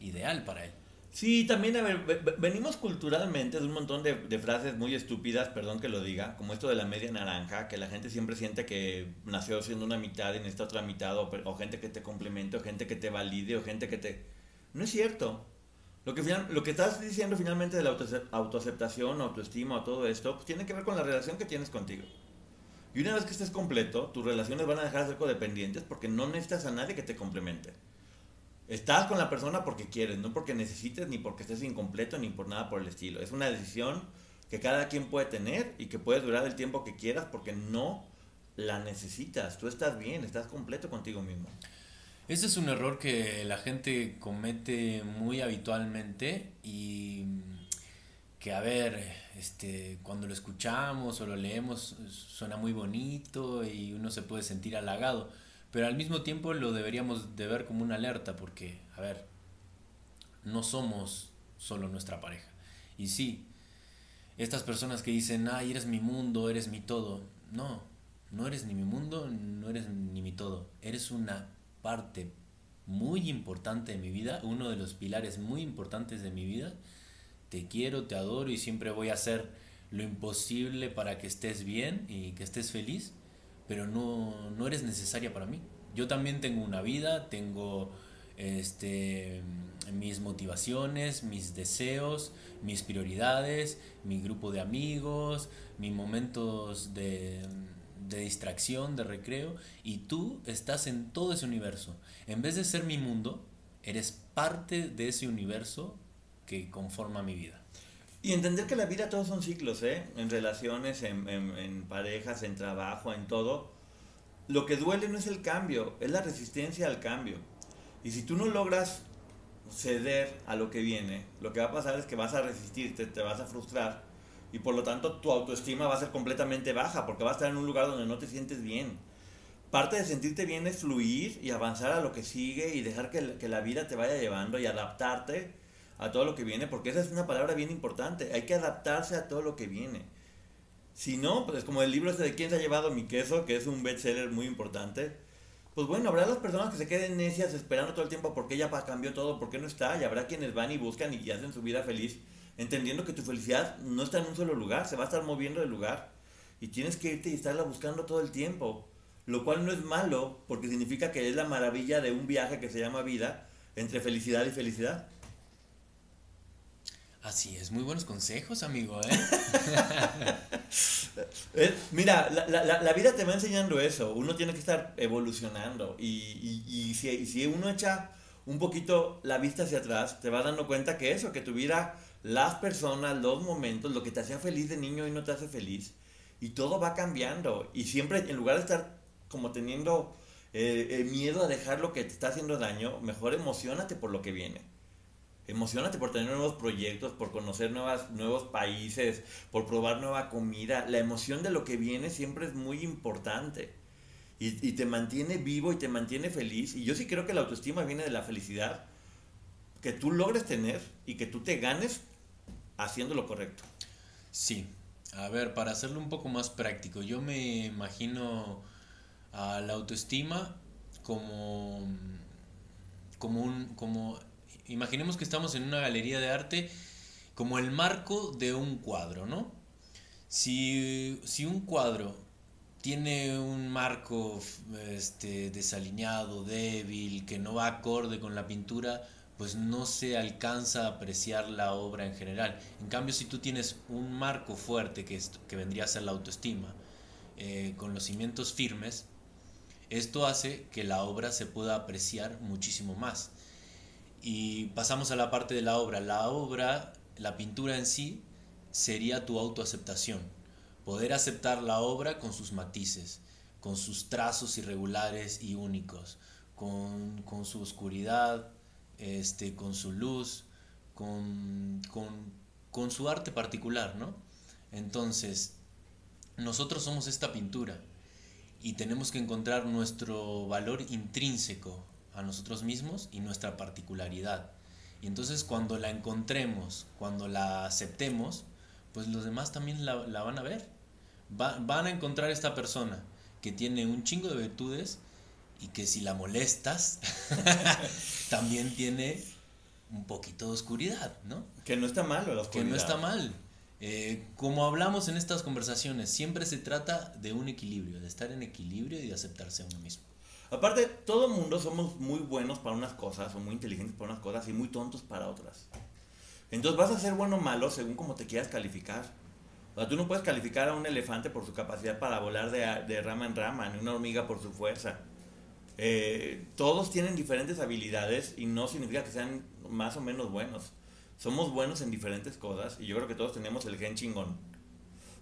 ideal para él. Sí, también, a ver, venimos culturalmente de un montón de, frases muy estúpidas, perdón que lo diga, como esto de la media naranja, que la gente siempre siente que nació siendo una mitad y necesita otra mitad, o, gente que te complemente, o gente que te valide, o gente que te... No es cierto. Lo que, lo que estás diciendo finalmente de la auto, autoaceptación, autoestima, todo esto, pues tiene que ver con la relación que tienes contigo. Y una vez que estés completo, tus relaciones van a dejar de ser codependientes porque no necesitas a nadie que te complemente. Estás con la persona porque quieres, no porque necesites, ni porque estés incompleto, ni por nada por el estilo. Es una decisión que cada quien puede tener y que puede durar el tiempo que quieras porque no la necesitas. Tú estás bien, estás completo contigo mismo. Ese es un error que la gente comete muy habitualmente y que a ver, este, cuando lo escuchamos o lo leemos suena muy bonito y uno se puede sentir halagado pero al mismo tiempo lo deberíamos de ver como una alerta porque, a ver, no somos solo nuestra pareja. Y sí, estas personas que dicen, ay, eres mi mundo, eres mi todo, no, no eres ni mi mundo, no eres ni mi todo, eres una parte muy importante de mi vida, uno de los pilares muy importantes de mi vida. Te quiero, te adoro y siempre voy a hacer lo imposible para que estés bien y que estés feliz pero no, no eres necesaria para mí. Yo también tengo una vida, tengo este, mis motivaciones, mis deseos, mis prioridades, mi grupo de amigos, mis momentos de, de distracción, de recreo, y tú estás en todo ese universo. En vez de ser mi mundo, eres parte de ese universo que conforma mi vida. Y entender que la vida todos son ciclos, ¿eh? En relaciones, en, en, parejas, en trabajo, en todo. Lo que duele no es el cambio, es la resistencia al cambio. Y si tú no logras ceder a lo que viene, lo que va a pasar es que vas a resistirte, te vas a frustrar. Y por lo tanto tu autoestima va a ser completamente baja porque vas a estar en un lugar donde no te sientes bien. Parte de sentirte bien es fluir y avanzar a lo que sigue y dejar que, que la vida te vaya llevando y adaptarte a todo lo que viene, porque esa es una palabra bien importante. Hay que adaptarse a todo lo que viene. Si no, pues como el libro este de quién se ha llevado mi queso, que es un bestseller muy importante, pues bueno, habrá las personas que se queden necias esperando todo el tiempo porque ella cambió todo, porque no está, y habrá quienes van y buscan y hacen su vida feliz, entendiendo que tu felicidad no está en un solo lugar, se va a estar moviendo de lugar, y tienes que irte y estarla buscando todo el tiempo, lo cual no es malo, porque significa que es la maravilla de un viaje que se llama vida, entre felicidad y felicidad. Así es, muy buenos consejos, amigo, ¿eh? eh mira, la, la, la, vida te va enseñando eso, uno tiene que estar evolucionando y, y, si, si, uno echa un poquito la vista hacia atrás, te vas dando cuenta que eso, que tu vida, las personas, los momentos, lo que te hacía feliz de niño y no te hace feliz, y todo va cambiando, y siempre en lugar de estar como teniendo eh, miedo a dejar lo que te está haciendo daño, mejor emocionate por lo que viene emocionate por tener nuevos proyectos, por conocer nuevos países, por probar nueva comida. La emoción de lo que viene siempre es muy importante. Y, y, te mantiene vivo y te mantiene feliz. Y yo sí creo que la autoestima viene de la felicidad que tú logres tener y que tú te ganes haciendo lo correcto. Sí. A ver, para hacerlo un poco más práctico, yo me imagino a la autoestima como, como, un, como imaginemos que estamos en una galería de arte como el marco de un cuadro, ¿no? Si, un cuadro tiene un marco este, desalineado, débil, que no va acorde con la pintura, pues no se alcanza a apreciar la obra en general. En cambio, si tú tienes un marco fuerte, que, que vendría a ser la autoestima, eh, con los cimientos firmes, esto hace que la obra se pueda apreciar muchísimo más. Y pasamos a la parte de la obra. La obra, la pintura en sí, sería tu autoaceptación. Poder aceptar la obra con sus matices, con sus trazos irregulares y únicos, con, con su oscuridad, este, con su luz, con, con, con su arte particular, ¿no? Entonces, nosotros somos esta pintura y tenemos que encontrar nuestro valor intrínseco a nosotros mismos y nuestra particularidad. Y entonces cuando la encontremos, cuando la aceptemos, pues los demás también la, van a ver. van a encontrar esta persona que tiene un chingo de virtudes y que si la molestas, también tiene un poquito de oscuridad, ¿no? Que no está mal, la Que no está mal. Eh, como hablamos en estas conversaciones, siempre se trata de un equilibrio, de estar en equilibrio y de aceptarse a uno mismo. Aparte, todo mundo somos muy buenos para unas cosas, o muy inteligentes para unas cosas y muy tontos para otras. Entonces vas a ser bueno o malo según como te quieras calificar. O sea, tú no puedes calificar a un elefante por su capacidad para volar de, de rama en rama, ni una hormiga por su fuerza. Eh, todos tienen diferentes habilidades y no significa que sean más o menos buenos. Somos buenos en diferentes cosas y yo creo que todos tenemos el gen chingón.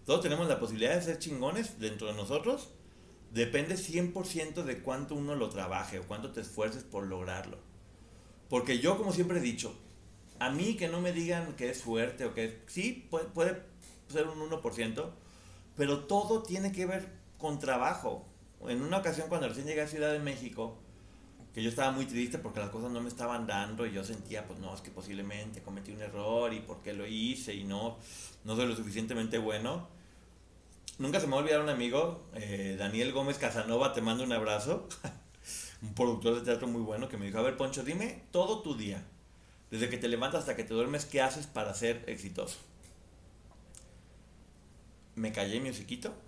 Todos tenemos la posibilidad de ser chingones dentro de nosotros depende 100% de cuánto uno lo trabaje o cuánto te esfuerces por lograrlo. Porque yo, como siempre he dicho, a mí que no me digan que es fuerte o que sí, puede, puede ser un 1%, pero todo tiene que ver con trabajo. En una ocasión cuando recién llegué a Ciudad de México, que yo estaba muy triste porque las cosas no me estaban dando y yo sentía, pues no, es que posiblemente cometí un error y por qué lo hice y no, no soy lo suficientemente bueno Nunca se me va a un amigo, eh, Daniel Gómez Casanova, te mando un abrazo. un productor de teatro muy bueno que me dijo, a ver Poncho, dime todo tu día, desde que te levantas hasta que te duermes, ¿qué haces para ser exitoso? Me callé mi hociquito.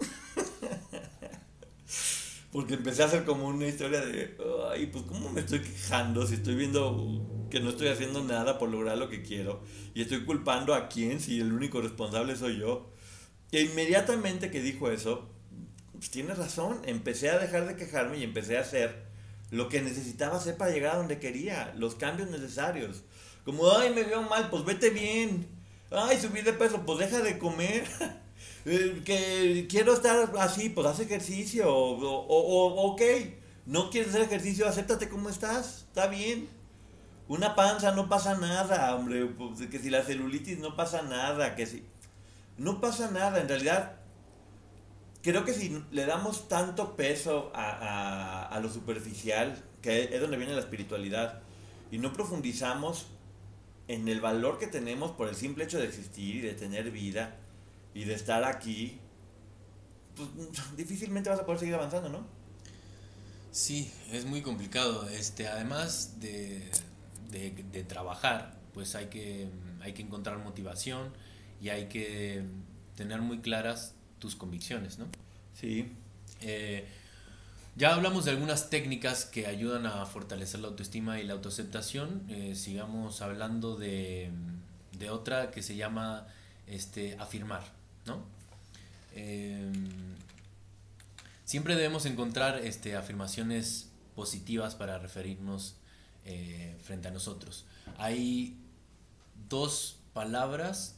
Porque empecé a hacer como una historia de, ay, pues cómo me estoy quejando si estoy viendo que no estoy haciendo nada por lograr lo que quiero y estoy culpando a quién si el único responsable soy yo. Y inmediatamente que dijo eso, pues tiene razón, empecé a dejar de quejarme y empecé a hacer lo que necesitaba hacer para llegar a donde quería, los cambios necesarios. Como, ay, me veo mal, pues vete bien. Ay, subí de peso, pues deja de comer. Eh, que quiero estar así, pues haz ejercicio. O, o, o, ok, no quieres hacer ejercicio, acéptate como estás, está bien. Una panza no pasa nada, hombre. Pues, que si la celulitis no pasa nada, que si. No pasa nada, en realidad. Creo que si le damos tanto peso a, a, lo superficial, que es donde viene la espiritualidad, y no profundizamos en el valor que tenemos por el simple hecho de existir y de tener vida y de estar aquí, pues difícilmente vas a poder seguir avanzando, ¿no? Sí, es muy complicado. Este, además de, de, trabajar, pues hay que, hay que encontrar motivación y hay que tener muy claras tus convicciones, ¿no? Sí. Eh, ya hablamos de algunas técnicas que ayudan a fortalecer la autoestima y la autoaceptación. Eh, sigamos hablando de, de, otra que se llama este, afirmar. ¿no? Em, siempre debemos encontrar este, afirmaciones positivas para referirnos eh, frente a nosotros. Hay dos palabras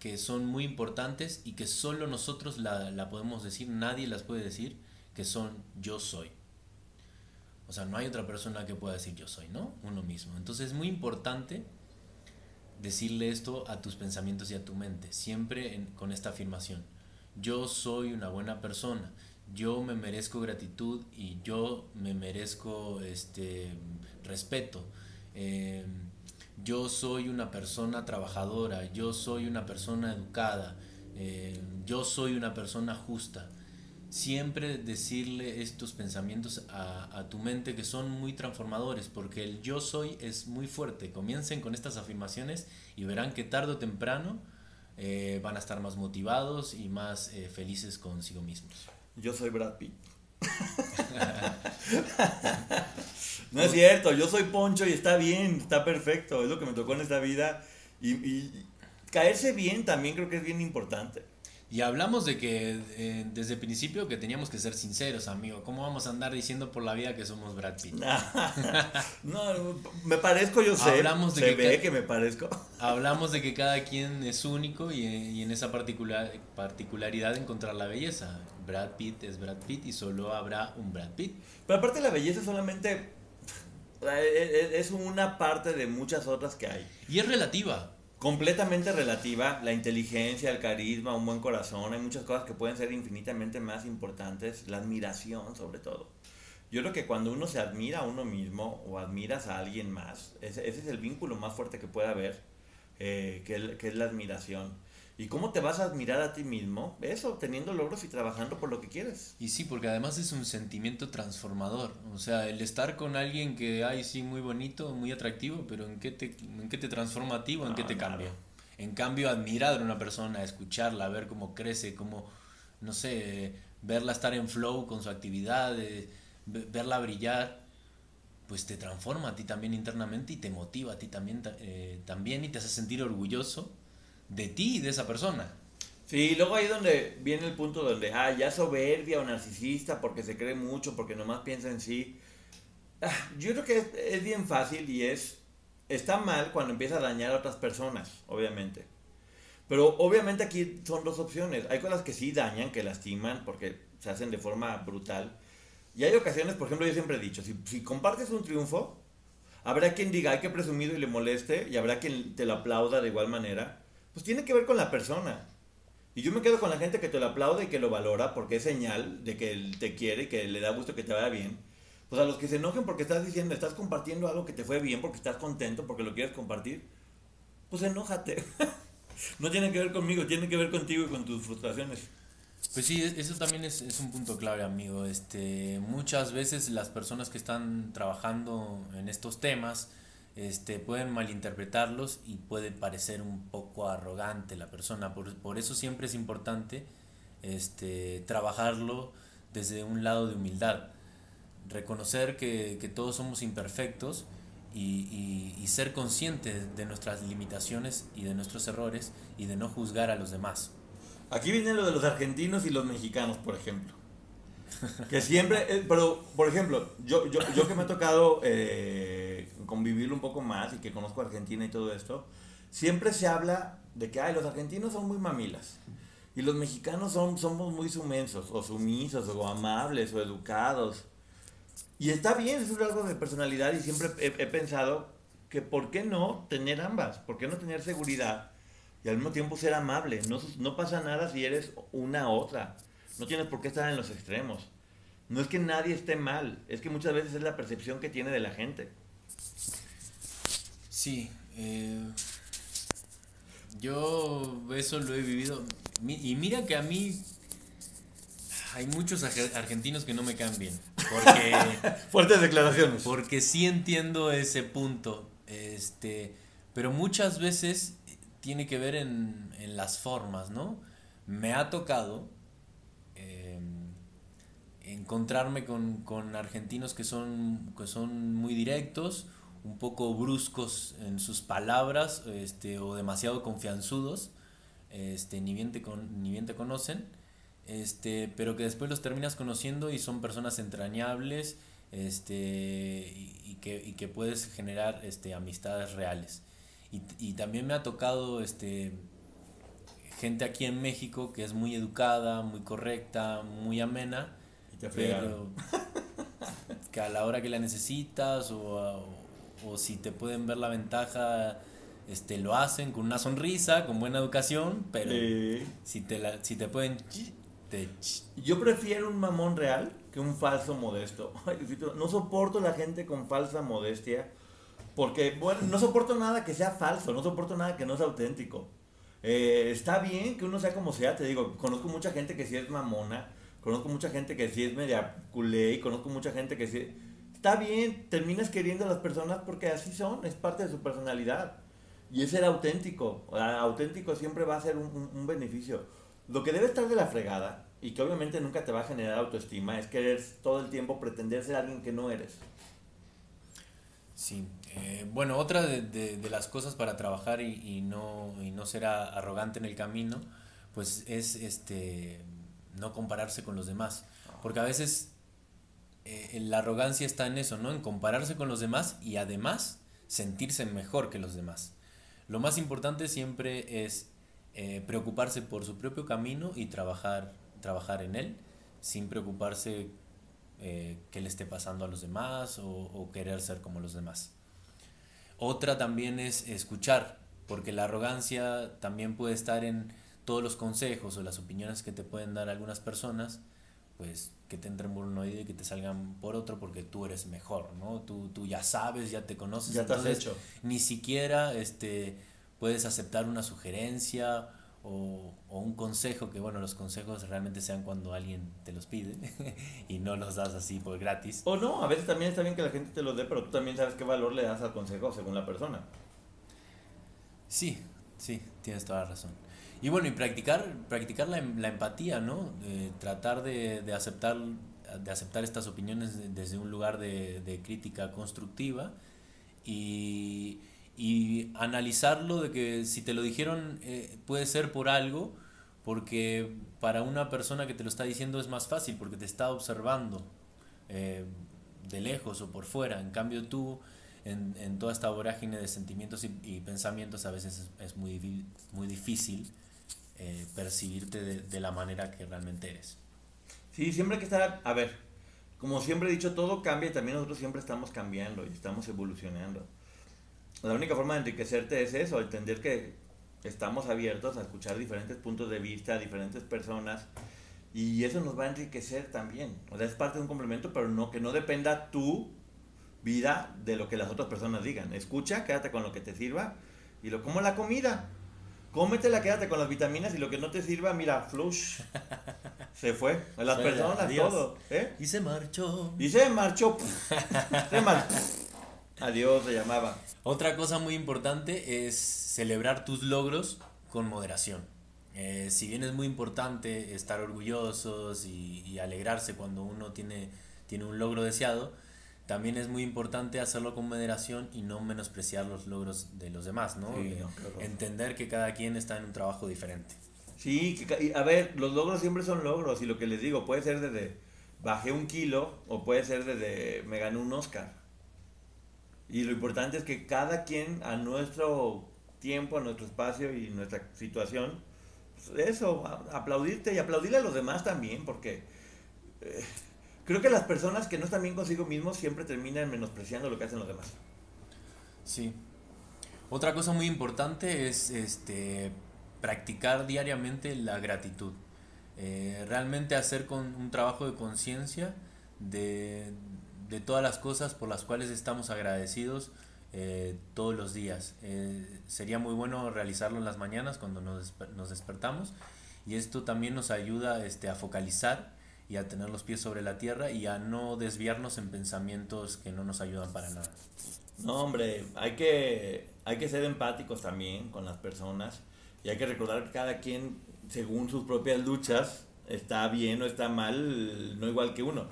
que son muy importantes y que solo nosotros la, podemos decir, nadie las puede decir, que son yo soy. O sea, no hay otra persona que pueda decir yo soy, ¿no? Uno mismo. Entonces es muy importante decirle esto a tus pensamientos y a tu mente, siempre con esta afirmación. Yo soy una buena persona, yo me merezco gratitud y yo me merezco este, respeto. Eh, yo soy una persona trabajadora, yo soy una persona educada, eh, yo soy una persona justa. Siempre decirle estos pensamientos a, tu mente que son muy transformadores, porque el yo soy es muy fuerte. Comiencen con estas afirmaciones y verán que tarde o temprano eh, van a estar más motivados y más eh, felices consigo mismos. Yo soy Brad Pitt. no es cierto, yo soy Poncho y está bien, está perfecto, es lo que me tocó en esta vida. Y, caerse bien también creo que es bien importante. Y hablamos de que eh, desde el principio que teníamos que ser sinceros, amigo. ¿Cómo vamos a andar diciendo por la vida que somos Brad Pitt? no, me parezco, yo sé. Hablamos de Se que ve que me parezco. Hablamos de que cada quien es único y, y en esa particular, particularidad encontrar la belleza. Brad Pitt es Brad Pitt y solo habrá un Brad Pitt. Pero aparte la belleza solamente es una parte de muchas otras que hay. Y es relativa. Completamente relativa, la inteligencia, el carisma, un buen corazón, hay muchas cosas que pueden ser infinitamente más importantes, la admiración sobre todo. Yo creo que cuando uno se admira a uno mismo o admiras a alguien más, ese, es el vínculo más fuerte que puede haber, eh, que, que es la admiración. ¿Y cómo te vas a admirar a ti mismo? Eso, teniendo logros y trabajando por lo que quieres. Y sí, porque además es un sentimiento transformador. O sea, el estar con alguien que, hay sí, muy bonito, muy atractivo, pero ¿en qué te, en qué te transforma a ti o en qué te cambia? En cambio, admirar a una persona, escucharla, ver cómo crece, cómo, no sé, verla estar en flow con su actividad, verla brillar, pues te transforma a ti también internamente y te motiva a ti también, eh, también y te hace sentir orgulloso de ti y de esa persona. Sí, luego ahí donde viene el punto donde, ah, ya soberbia o narcisista porque se cree mucho, porque nomás piensa en sí. Ah, yo creo que es, bien fácil y es, está mal cuando empieza a dañar a otras personas, obviamente. Pero obviamente aquí son dos opciones. Hay cosas que sí dañan, que lastiman, porque se hacen de forma brutal. Y hay ocasiones, por ejemplo, yo siempre he dicho, si, si compartes un triunfo, habrá quien diga, hay que presumido y le moleste, y habrá quien te lo aplauda de igual manera pues tiene que ver con la persona. Y yo me quedo con la gente que te lo aplaude y que lo valora porque es señal de que él te quiere y que le da gusto que te vaya bien. Pues a los que se enojen porque estás diciendo, estás compartiendo algo que te fue bien, porque estás contento, porque lo quieres compartir, pues enójate. no tiene que ver conmigo, tiene que ver contigo y con tus frustraciones. Pues sí, eso también es, es, un punto clave, amigo. Este, muchas veces las personas que están trabajando en estos temas este, pueden malinterpretarlos y puede parecer un poco arrogante la persona. Por, por eso siempre es importante este, trabajarlo desde un lado de humildad. Reconocer que, que todos somos imperfectos y, y, y ser conscientes de nuestras limitaciones y de nuestros errores y de no juzgar a los demás. Aquí viene lo de los argentinos y los mexicanos, por ejemplo. Que siempre, eh, pero por ejemplo, yo, yo, yo que me ha tocado eh, convivir un poco más y que conozco Argentina y todo esto, siempre se habla de que Ay, los argentinos son muy mamilas y los mexicanos son, somos muy sumensos o sumisos o amables o educados. Y está bien, es un rasgo de personalidad y siempre he, pensado que por qué no tener ambas, por qué no tener seguridad y al mismo tiempo ser amable. No, no pasa nada si eres una otra. No tienes por qué estar en los extremos. No es que nadie esté mal, es que muchas veces es la percepción que tiene de la gente. Sí, eh, yo eso lo he vivido. Y mira que a mí hay muchos argentinos que no me caen bien. Porque, Fuertes declaraciones. Porque sí entiendo ese punto. Este, pero muchas veces tiene que ver en, en las formas, ¿no? Me ha tocado eh, encontrarme con, con, argentinos que son, que son muy directos, un poco bruscos en sus palabras este, o demasiado confianzudos, este, ni, bien te con, ni bien te conocen, este, pero que después los terminas conociendo y son personas entrañables este, y, y que, y que puedes generar este, amistades reales. Y, y también me ha tocado este, gente aquí en México que es muy educada, muy correcta, muy amena, pero que a la hora que la necesitas o, o, si te pueden ver la ventaja, este, lo hacen con una sonrisa, con buena educación, pero sí. si, te la, si te pueden... Te... Yo prefiero un mamón real que un falso modesto. no soporto la gente con falsa modestia porque, bueno, no soporto nada que sea falso, no soporto nada que no sea auténtico. Eh, está bien que uno sea como sea, te digo, conozco mucha gente que sí es mamona, conozco mucha gente que sí es media culé, y conozco mucha gente que sí... Está bien, terminas queriendo a las personas porque así son, es parte de su personalidad. Y es ser auténtico, auténtico siempre va a ser un, un, un beneficio. Lo que debe estar de la fregada, y que obviamente nunca te va a generar autoestima, es querer todo el tiempo pretender ser alguien que no eres. Sí, eh, bueno, otra de, de, de, las cosas para trabajar y, y, no, y no ser arrogante en el camino, pues es este no compararse con los demás. Porque a veces eh, la arrogancia está en eso, ¿no? En compararse con los demás y además sentirse mejor que los demás. Lo más importante siempre es eh, preocuparse por su propio camino y trabajar, trabajar en él, sin preocuparse eh, qué le esté pasando a los demás o querer ser como los demás. Otra también es escuchar, porque la arrogancia también puede estar en todos los consejos o las opiniones que te pueden dar algunas personas, pues que te entren por un oído y que te salgan por otro porque tú eres mejor, ¿no? Tú, tú ya sabes, ya te conoces, ya te entonces, has hecho. ni siquiera este, puedes aceptar una sugerencia o, o, un consejo, que bueno, los consejos realmente sean cuando alguien te los pide y no los das así por gratis. O no, a veces también está bien que la gente te los dé, pero tú también sabes qué valor le das al consejo según la persona. Sí, sí, tienes toda la razón. Y bueno, y practicar, practicar la, empatía, ¿no? Tratar de, aceptar, de aceptar estas opiniones desde un lugar de, crítica constructiva y y analizarlo de que si te lo dijeron eh, puede ser por algo, porque para una persona que te lo está diciendo es más fácil, porque te está observando eh, de lejos o por fuera. En cambio tú, en, en toda esta vorágine de sentimientos y, pensamientos, a veces es, muy difícil eh, percibirte de, la manera que realmente eres. Sí, siempre hay que estar, a ver, como siempre he dicho, todo cambia y también nosotros siempre estamos cambiando y estamos evolucionando la única forma de enriquecerte es eso, entender que estamos abiertos a escuchar diferentes puntos de vista, diferentes personas, y eso nos va a enriquecer también. O sea, es parte de un complemento, pero no que no dependa tu vida de lo que las otras personas digan. Escucha, quédate con lo que te sirva, y lo como la comida. Cómetela, quédate con las vitaminas y lo que no te sirva, mira, flush. Se fue. A las personas, todo. ¿eh? Y se marchó. Y se marchó. se marchó. Adiós, se llamaba. Otra cosa muy importante es celebrar tus logros con moderación. Eh, si bien es muy importante estar orgullosos y, alegrarse cuando uno tiene, tiene un logro deseado, también es muy importante hacerlo con moderación y no menospreciar los logros de los demás, ¿no? Eh, entender que cada quien está en un trabajo diferente. Sí, a ver, los logros siempre son logros y lo que les digo, puede ser desde bajé un kilo o puede ser desde me gané un Oscar. Y lo importante es que cada quien a nuestro tiempo, a nuestro espacio y nuestra situación, pues, eso, aplaudirte y aplaudirle a los demás también, porque eh, creo que las personas que no están bien consigo mismos siempre terminan menospreciando lo que hacen los demás. Sí. Otra cosa muy importante es este practicar diariamente la gratitud. Eh, realmente hacer con un trabajo de conciencia de, de, todas las cosas por las cuales estamos agradecidos eh, todos los días. Eh, sería muy bueno realizarlo en las mañanas cuando nos, nos, despertamos y esto también nos ayuda este, a focalizar y a tener los pies sobre la tierra y a no desviarnos en pensamientos que no nos ayudan para nada. No, hombre, hay que, hay que ser empáticos también con las personas y hay que recordar que cada quien, según sus propias luchas, está bien o está mal, no igual que uno.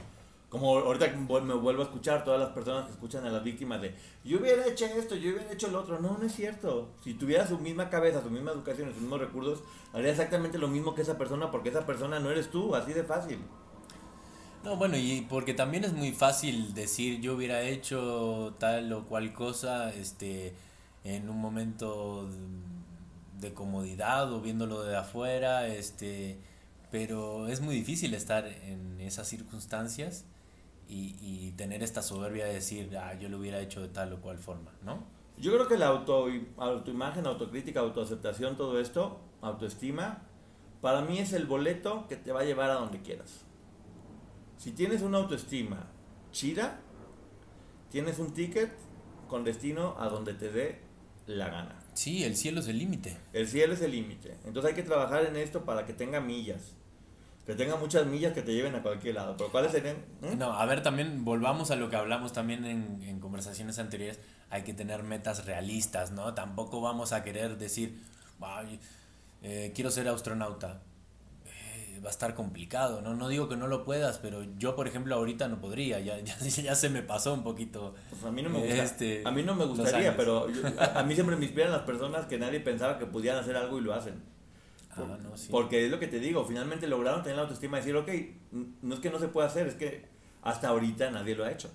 Como ahorita me vuelvo a escuchar todas las personas que escuchan a las víctimas de yo hubiera hecho esto, yo hubiera hecho lo otro. No, no es cierto. Si tuviera su misma cabeza, su misma educación, sus mismos recursos, haría exactamente lo mismo que esa persona porque esa persona no eres tú, así de fácil. No, bueno, y porque también es muy fácil decir yo hubiera hecho tal o cual cosa este en un momento de comodidad o viéndolo de afuera, este, pero es muy difícil estar en esas circunstancias y, y tener esta soberbia de decir, ah, yo lo hubiera hecho de tal o cual forma, ¿no? Yo creo que la auto, autoimagen, autocrítica, autoaceptación, todo esto, autoestima, para mí es el boleto que te va a llevar a donde quieras. Si tienes una autoestima chida, tienes un ticket con destino a donde te dé la gana. Sí, el cielo es el límite. El cielo es el límite. Entonces hay que trabajar en esto para que tenga millas. Que tenga muchas millas que te lleven a cualquier lado. Pero ¿cuáles serían? ¿Eh? No, a ver, también volvamos a lo que hablamos también en, en conversaciones anteriores. Hay que tener metas realistas, ¿no? Tampoco vamos a querer decir, eh, quiero ser astronauta va a estar complicado, ¿no? No digo que no lo puedas, pero yo, por ejemplo, ahorita no podría, ya, ya, ya se me pasó un poquito. Pues a mí no me, gusta, este, a mí no me gustaría, pero a, mí siempre me inspiran las personas que nadie pensaba que pudieran hacer algo y lo hacen. Ah, no, sí. Porque es lo que te digo, finalmente lograron tener la autoestima y decir, ok, no es que no se pueda hacer, es que hasta ahorita nadie lo ha hecho.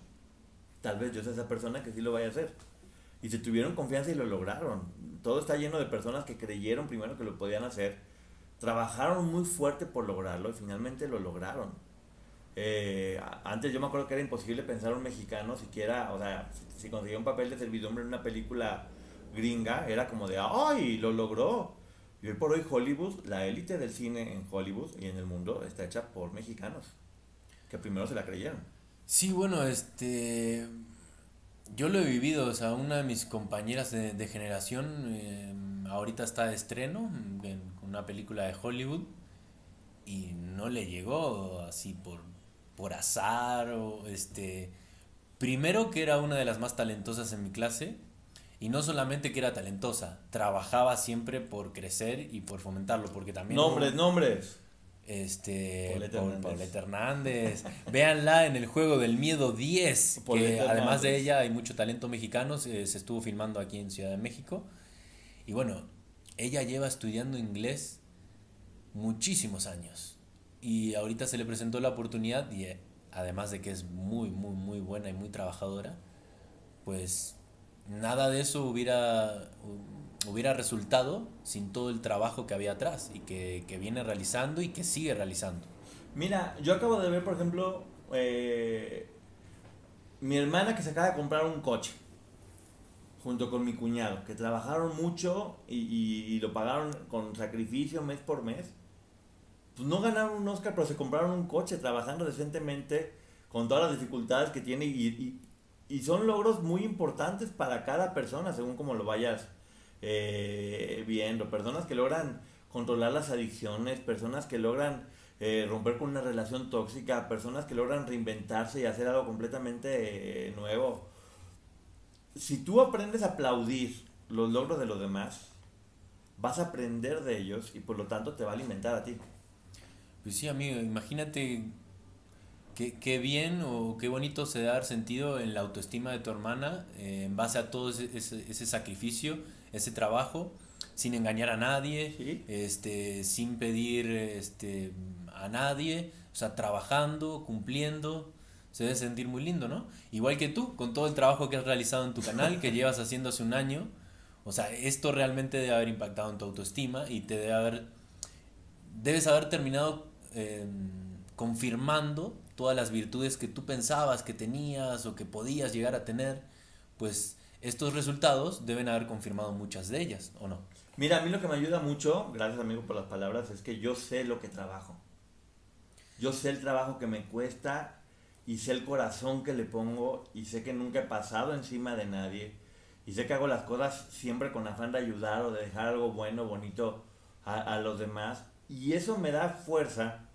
Tal vez yo sea esa persona que sí lo vaya a hacer. Y se tuvieron confianza y lo lograron. Todo está lleno de personas que creyeron primero que lo podían hacer trabajaron muy fuerte por lograrlo y finalmente lo lograron. Eh, antes yo me acuerdo que era imposible pensar un mexicano siquiera, o sea, si, conseguía un papel de servidumbre en una película gringa, era como de, ¡ay! Lo logró. Y hoy por hoy Hollywood, la élite del cine en Hollywood y en el mundo está hecha por mexicanos, que primero se la creyeron. Sí, bueno, este... Yo lo he vivido, o sea, una de mis compañeras de, generación eh, ahorita está de estreno en una película de Hollywood y no le llegó así por, por azar o este primero que era una de las más talentosas en mi clase y no solamente que era talentosa, trabajaba siempre por crecer y por fomentarlo, porque también... Nombres, nombres. Este, Paulette Hernández. Véanla en el juego del miedo 10, que además de ella hay mucho talento mexicano, se, se estuvo filmando aquí en Ciudad de México. Y bueno, ella lleva estudiando inglés muchísimos años y ahorita se le presentó la oportunidad y eh, además de que es muy, muy, muy buena y muy trabajadora, pues nada de eso hubiera, hubiera resultado sin todo el trabajo que había atrás y que, viene realizando y que sigue realizando. Mira, yo acabo de ver, por ejemplo, eh, mi hermana que se acaba de comprar un coche junto con mi cuñado, que trabajaron mucho y, y, lo pagaron con sacrificio mes por mes. Pues no ganaron un Oscar, pero se compraron un coche trabajando decentemente con todas las dificultades que tiene y, y son logros muy importantes para cada persona según como lo vayas eh, viendo. Personas que logran controlar las adicciones, personas que logran eh, romper con una relación tóxica, personas que logran reinventarse y hacer algo completamente eh, nuevo. Si tú aprendes a aplaudir los logros de los demás, vas a aprender de ellos y por lo tanto te va a alimentar a ti. Pues sí, amigo, imagínate qué, qué bien o qué bonito se da sentido en la autoestima de tu hermana eh, en base a todo ese, ese, sacrificio, ese trabajo, sin engañar a nadie, este, sin pedir este, a nadie, o sea, trabajando, cumpliendo. Se debe sentir muy lindo, ¿no? Igual que tú, con todo el trabajo que has realizado en tu canal, que llevas haciendo hace un año. O sea, esto realmente debe haber impactado en tu autoestima y te debe haber. Debes haber terminado em, confirmando todas las virtudes que tú pensabas que tenías o que podías llegar a tener, pues estos resultados deben haber confirmado muchas de ellas, ¿o no? Mira, a mí lo que me ayuda mucho, gracias amigo por las palabras, es que yo sé lo que trabajo. Yo sé el trabajo que me cuesta y sé el corazón que le pongo y sé que nunca he pasado encima de nadie y sé que hago las cosas siempre con afán de ayudar o de dejar algo bueno, bonito a, a los demás y eso me da fuerza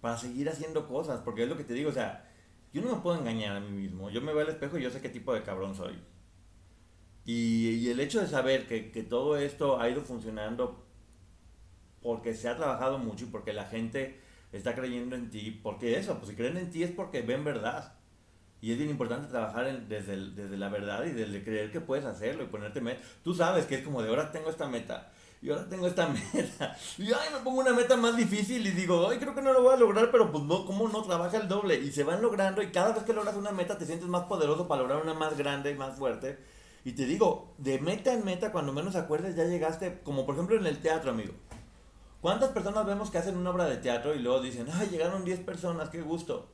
para seguir haciendo cosas, porque es lo que te digo, o sea, yo no me puedo engañar a mí mismo, yo me veo al espejo y yo sé qué tipo de cabrón soy. Y, el hecho de saber que, que, todo esto ha ido funcionando porque se ha trabajado mucho y porque la gente está creyendo en ti, porque eso, pues si creen en ti es porque ven verdad. Y es bien importante trabajar desde, desde la verdad y desde creer que puedes hacerlo y ponerte meta. Tú sabes que es como de ahora tengo esta meta y ahora tengo esta meta. Y ay, me pongo una meta más difícil y digo, ay, creo que no lo voy a lograr, pero pues no, ¿cómo no? Trabaja el doble. Y se van logrando y cada vez que logras una meta te sientes más poderoso para lograr una más grande y más fuerte. Y te digo, de meta en meta, cuando menos acuerdes, ya llegaste, como por ejemplo en el teatro, amigo. ¿Cuántas personas vemos que hacen una obra de teatro y luego dicen, ay, llegaron 10 personas, qué gusto?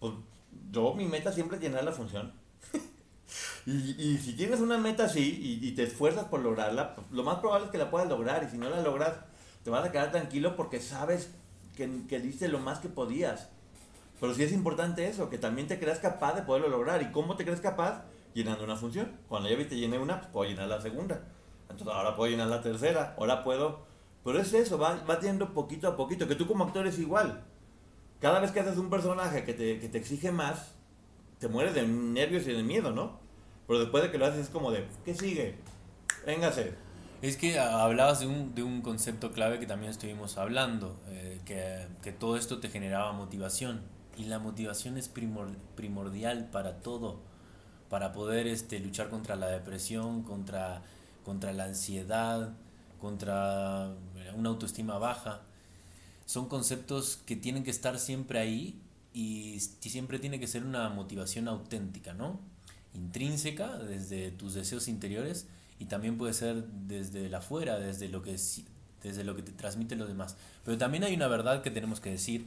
Pues yo mi meta siempre es llenar la función. y, y, si tienes una meta así y, te esfuerzas por lograrla, pues, lo más probable es que la puedas lograr. Y si no la logras, te vas a quedar tranquilo porque sabes que, que diste lo más que podías. Pero sí es importante eso, que también te creas capaz de poderlo lograr. ¿Y cómo te crees capaz? Llenando una función. Cuando ya viste llené una, pues puedo llenar la segunda. Entonces ahora puedo llenar la tercera, ahora puedo... Pero es eso, va, va teniendo poquito a poquito, que tú como actor es igual cada vez que haces un personaje que te, que te exige más, te mueres de nervios y de miedo, ¿no? Pero después de que lo haces es como de, ¿qué sigue? Véngase. Es que hablabas de un, de un concepto clave que también estuvimos hablando, eh, que, que, todo esto te generaba motivación. Y la motivación es primordial para todo, para poder este, luchar contra la depresión, contra, contra la ansiedad, contra una autoestima baja son conceptos que tienen que estar siempre ahí y siempre tiene que ser una motivación auténtica, ¿no? Intrínseca, desde tus deseos interiores y también puede ser desde la afuera, desde lo que, desde lo que te transmiten los demás. Pero también hay una verdad que tenemos que decir,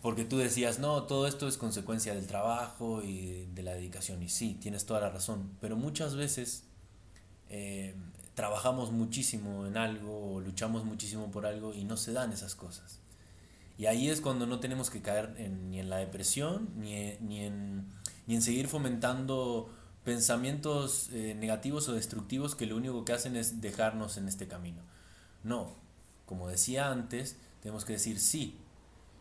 porque tú decías, no, todo esto es consecuencia del trabajo y de la dedicación, y sí, tienes toda la razón, pero muchas veces eh, trabajamos muchísimo en algo luchamos muchísimo por algo y no se dan esas cosas. Y ahí es cuando no tenemos que caer ni en la depresión, ni, ni, en, ni en seguir fomentando pensamientos eh, negativos o destructivos que lo único que hacen es dejarnos en este camino. No, como decía antes, tenemos que decir sí.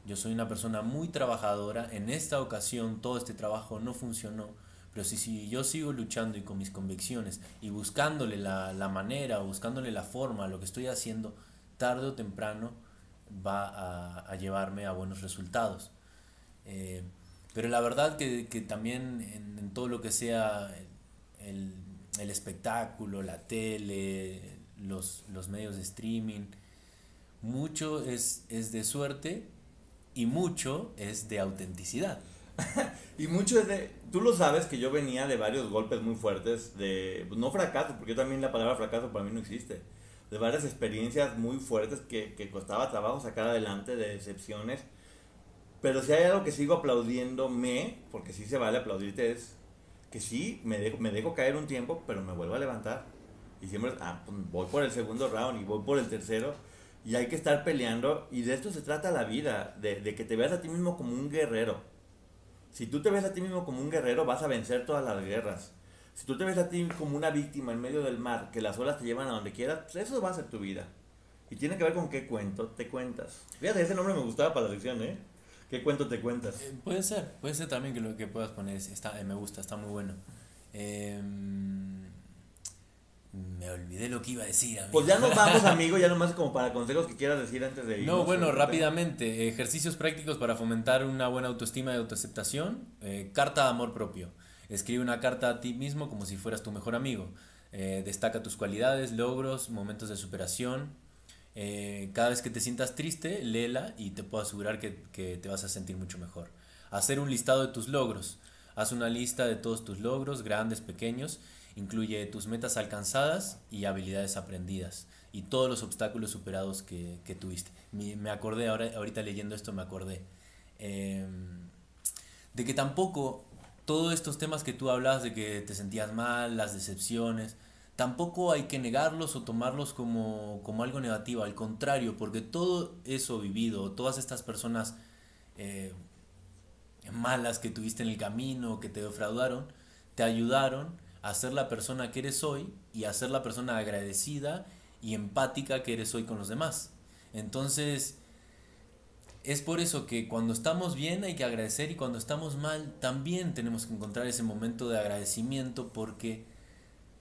Yo soy una persona muy trabajadora, en esta ocasión todo este trabajo no funcionó, pero si, si yo sigo luchando y con mis convicciones y buscándole la, la manera o buscándole la forma a lo que estoy haciendo, tarde o temprano va a, llevarme a buenos resultados. Eh, pero la verdad que, que también en, en, todo lo que sea el, el espectáculo, la tele, los, los, medios de streaming, mucho es, es de suerte y mucho es de autenticidad. y mucho es de, tú lo sabes que yo venía de varios golpes muy fuertes, de, no fracaso, porque también la palabra fracaso para mí no existe, de varias experiencias muy fuertes que, que costaba trabajo sacar adelante, de decepciones. Pero si hay algo que sigo aplaudiéndome, porque sí se vale aplaudirte, es que sí, me dejo, me dejo caer un tiempo, pero me vuelvo a levantar. Y siempre, ah, pues voy por el segundo round y voy por el tercero. Y hay que estar peleando. Y de esto se trata la vida, de, de que te veas a ti mismo como un guerrero. Si tú te ves a ti mismo como un guerrero, vas a vencer todas las guerras. Si tú te ves a ti como una víctima en medio del mar, que las olas te llevan a donde quieras, pues eso va a ser tu vida. Y tiene que ver con qué cuento te cuentas. Fíjate, ese nombre me gustaba para la sección, ¿eh? ¿Qué cuento te cuentas? Eh, puede ser, puede ser también que lo que puedas poner está, eh, me gusta, está muy bueno. Em, me olvidé lo que iba a decir. Amigo. Pues ya nos vamos, amigo, ya nomás como para consejos que quieras decir antes de ir. No, bueno, rápidamente, ejercicios prácticos para fomentar una buena autoestima y autoaceptación. Eh, carta de amor propio. Escribe una carta a ti mismo como si fueras tu mejor amigo. destaca tus cualidades, logros, momentos de superación, eh, cada vez que te sientas triste, léela y te puedo asegurar que, te vas a sentir mucho mejor. Hacer un listado de tus logros. Haz una lista de todos tus logros, grandes, pequeños. Incluye tus metas alcanzadas y habilidades aprendidas. Y todos los obstáculos superados que, tuviste. Me, acordé, ahora, ahorita leyendo esto me acordé. Em, de que tampoco todos estos temas que tú hablas de que te sentías mal, las decepciones, tampoco hay que negarlos o tomarlos como, algo negativo, al contrario, porque todo eso vivido, todas estas personas eh, malas que tuviste en el camino, que te defraudaron, te ayudaron a ser la persona que eres hoy y a ser la persona agradecida y empática que eres hoy con los demás. Entonces, es por eso que cuando estamos bien hay que agradecer y cuando estamos mal también tenemos que encontrar ese momento de agradecimiento porque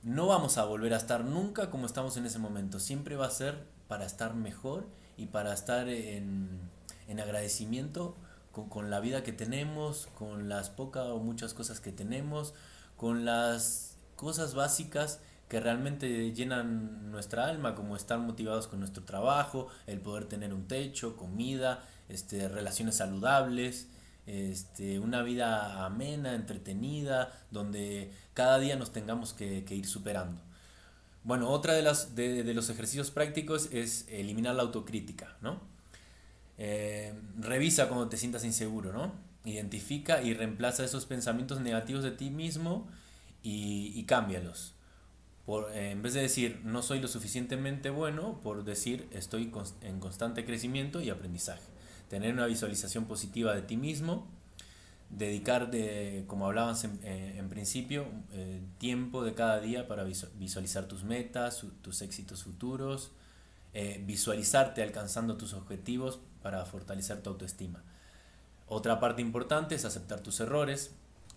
no vamos a volver a estar nunca como estamos en ese momento. Siempre va a ser para estar mejor y para estar en, agradecimiento con, la vida que tenemos, con las pocas o muchas cosas que tenemos, con las cosas básicas que realmente llenan nuestra alma, como estar motivados con nuestro trabajo, el poder tener un techo, comida, este, relaciones saludables, este, una vida amena, entretenida, donde cada día nos tengamos que, ir superando. Bueno, otra de, las, de, los ejercicios prácticos es eliminar la autocrítica, ¿no? Eh, revisa cuando te sientas inseguro, ¿no? Identifica y reemplaza esos pensamientos negativos de ti mismo y, cámbialos. Por, en vez de decir no soy lo suficientemente bueno, por decir estoy en constante crecimiento y aprendizaje tener una visualización positiva de ti mismo, dedicar, de, como hablábamos en, eh, principio, eh, tiempo de cada día para visualizar tus metas, tus éxitos futuros, eh, visualizarte alcanzando tus objetivos para fortalecer tu autoestima. Otra parte importante es aceptar tus errores,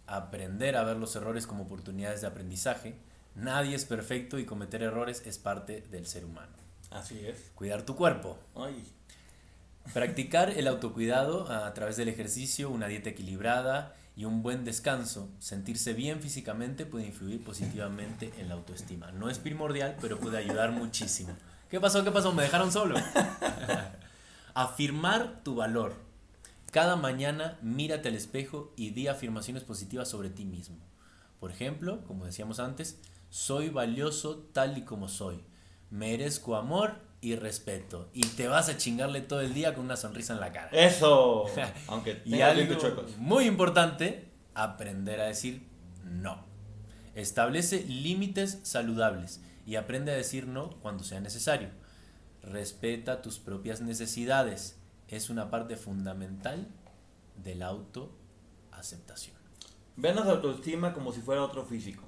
aprender a ver los errores como oportunidades de aprendizaje. Nadie es perfecto y cometer errores es parte del ser humano. Así es. Cuidar tu cuerpo. Ay. Practicar el autocuidado a través del ejercicio, una dieta equilibrada y un buen descanso, sentirse bien físicamente puede influir positivamente en la autoestima. No es primordial, pero puede ayudar muchísimo. ¿Qué pasó? ¿Qué pasó? Me dejaron solo. Afirmar tu valor. Cada mañana mírate al espejo y di afirmaciones positivas sobre ti mismo. Por ejemplo, como decíamos antes, soy valioso tal y como soy. Merezco amor y respeto. Y te vas a chingarle todo el día con una sonrisa en la cara. Eso. Aunque y algo muy importante, aprender a decir no. Establece límites saludables y aprende a decir no cuando sea necesario. Respeta tus propias necesidades. Es una parte fundamental de la autoaceptación. Venos autoestima como si fuera otro físico.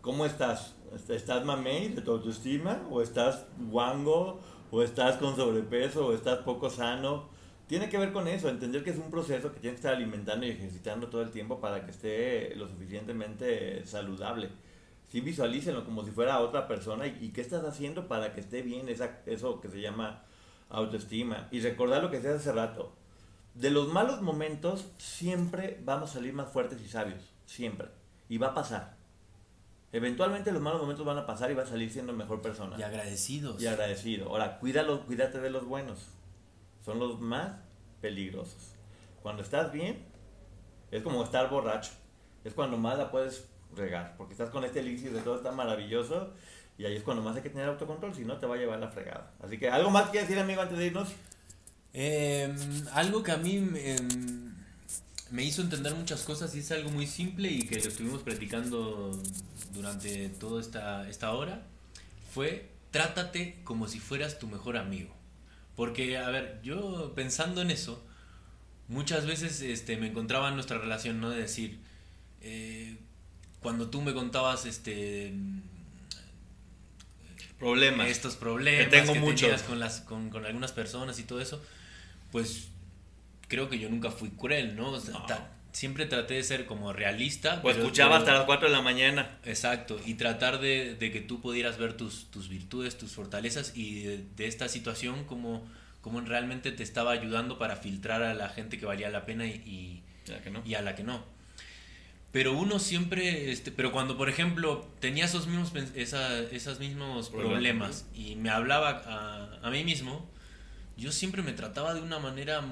¿Cómo estás? ¿Estás mamey de tu autoestima? ¿O estás guango? ¿O estás con sobrepeso? ¿O estás poco sano? Tiene que ver con eso, entender que es un proceso que tienes que estar alimentando y ejercitando todo el tiempo para que esté lo suficientemente saludable. Sí, visualícenlo como si fuera otra persona y, qué estás haciendo para que esté bien esa, eso que se llama autoestima. Y recordar lo que decía hace rato. De los malos momentos siempre vamos a salir más fuertes y sabios. Siempre. Y va a pasar. Eventualmente los malos momentos van a pasar y vas a salir siendo mejor persona. Y agradecidos. Y agradecido. Ahora, cuídalo, cuídate de los buenos. Son los más peligrosos. Cuando estás bien, Es como estar borracho. Es cuando más la puedes regar, porque estás con este elixir de todo está maravilloso y ahí es cuando más hay que tener autocontrol, si no te va a llevar la fregada. Así que, ¿algo más que decir, amigo, antes de irnos? Em, algo que a mí em, me hizo entender muchas cosas y es algo muy simple y que lo estuvimos platicando durante toda esta, esta hora, fue trátate como si fueras tu mejor amigo. Porque, a ver, yo pensando en eso, muchas veces este, me encontraba en nuestra relación, ¿no? De decir, eh, cuando tú me contabas este problemas. Estos problemas que tengo tenías con las con, con, algunas personas y todo eso pues creo que yo nunca fui cruel no, siempre traté de ser como realista pues escuchaba hasta las 4 de la mañana. Exacto y tratar de, de que tú pudieras ver tus, tus virtudes tus fortalezas y de, esta situación como como realmente te estaba ayudando para filtrar a la gente que valía la pena y, y a la que no pero uno siempre, este, pero cuando por ejemplo tenía esos mismos, esa, esos mismos problemas y me hablaba a, a, mí mismo, yo siempre me trataba de una manera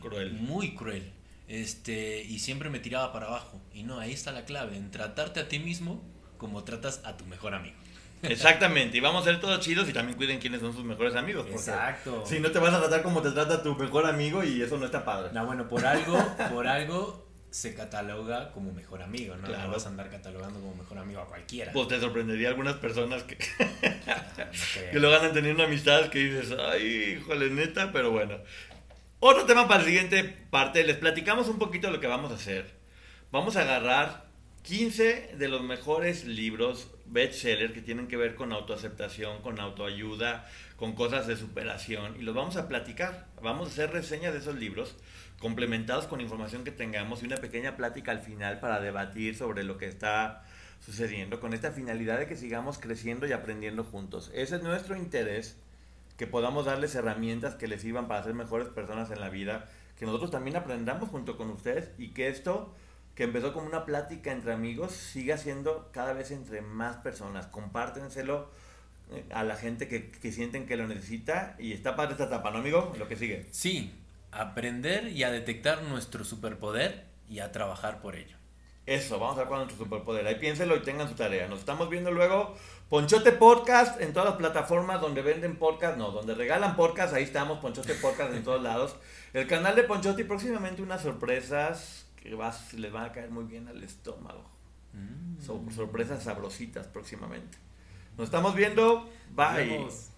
cruel. muy cruel. Este, y siempre me tiraba para abajo. Y no, ahí está la clave, en tratarte a ti mismo como tratas a tu mejor amigo. Exactamente, y vamos a ser todos chidos y también cuiden quiénes son sus mejores amigos. Exacto. Si no te vas a tratar como te trata tu mejor amigo y eso no está padre. No, bueno, por algo, por algo se cataloga como mejor amigo, ¿no? Claro. No vas a andar catalogando como mejor amigo a cualquiera. Pues te sorprendería algunas personas que, que lo ganan teniendo amistad que dices, ay, híjole, neta, pero bueno. Otro tema para la siguiente parte, les platicamos un poquito de lo que vamos a hacer. Vamos a agarrar 15 de los mejores libros bestseller que tienen que ver con autoaceptación, con autoayuda, con cosas de superación y los vamos a platicar. Vamos a hacer reseñas de esos libros complementados con información que tengamos y una pequeña plática al final para debatir sobre lo que está sucediendo con esta finalidad de que sigamos creciendo y aprendiendo juntos. Ese es nuestro interés, que podamos darles herramientas que les sirvan para ser mejores personas en la vida, que nosotros también aprendamos junto con ustedes y que esto que empezó como una plática entre amigos siga siendo cada vez entre más personas. Compártenselo eh, a la gente que, que sienten que lo necesita y está para esta etapa, ¿no, amigo? Lo que sigue. Sí, aprender y a detectar nuestro superpoder y a trabajar por ello. Eso, vamos a ver cuál es nuestro superpoder. Ahí piénselo y tengan su tarea. Nos estamos viendo luego. Ponchote Podcast en todas las plataformas donde venden podcast, no, donde regalan podcast, ahí estamos, Ponchote Podcast en todos lados. El canal de Ponchote y próximamente unas sorpresas que les van a caer muy bien al estómago. Mm. sorpresas sabrositas próximamente. Nos estamos viendo. Bye.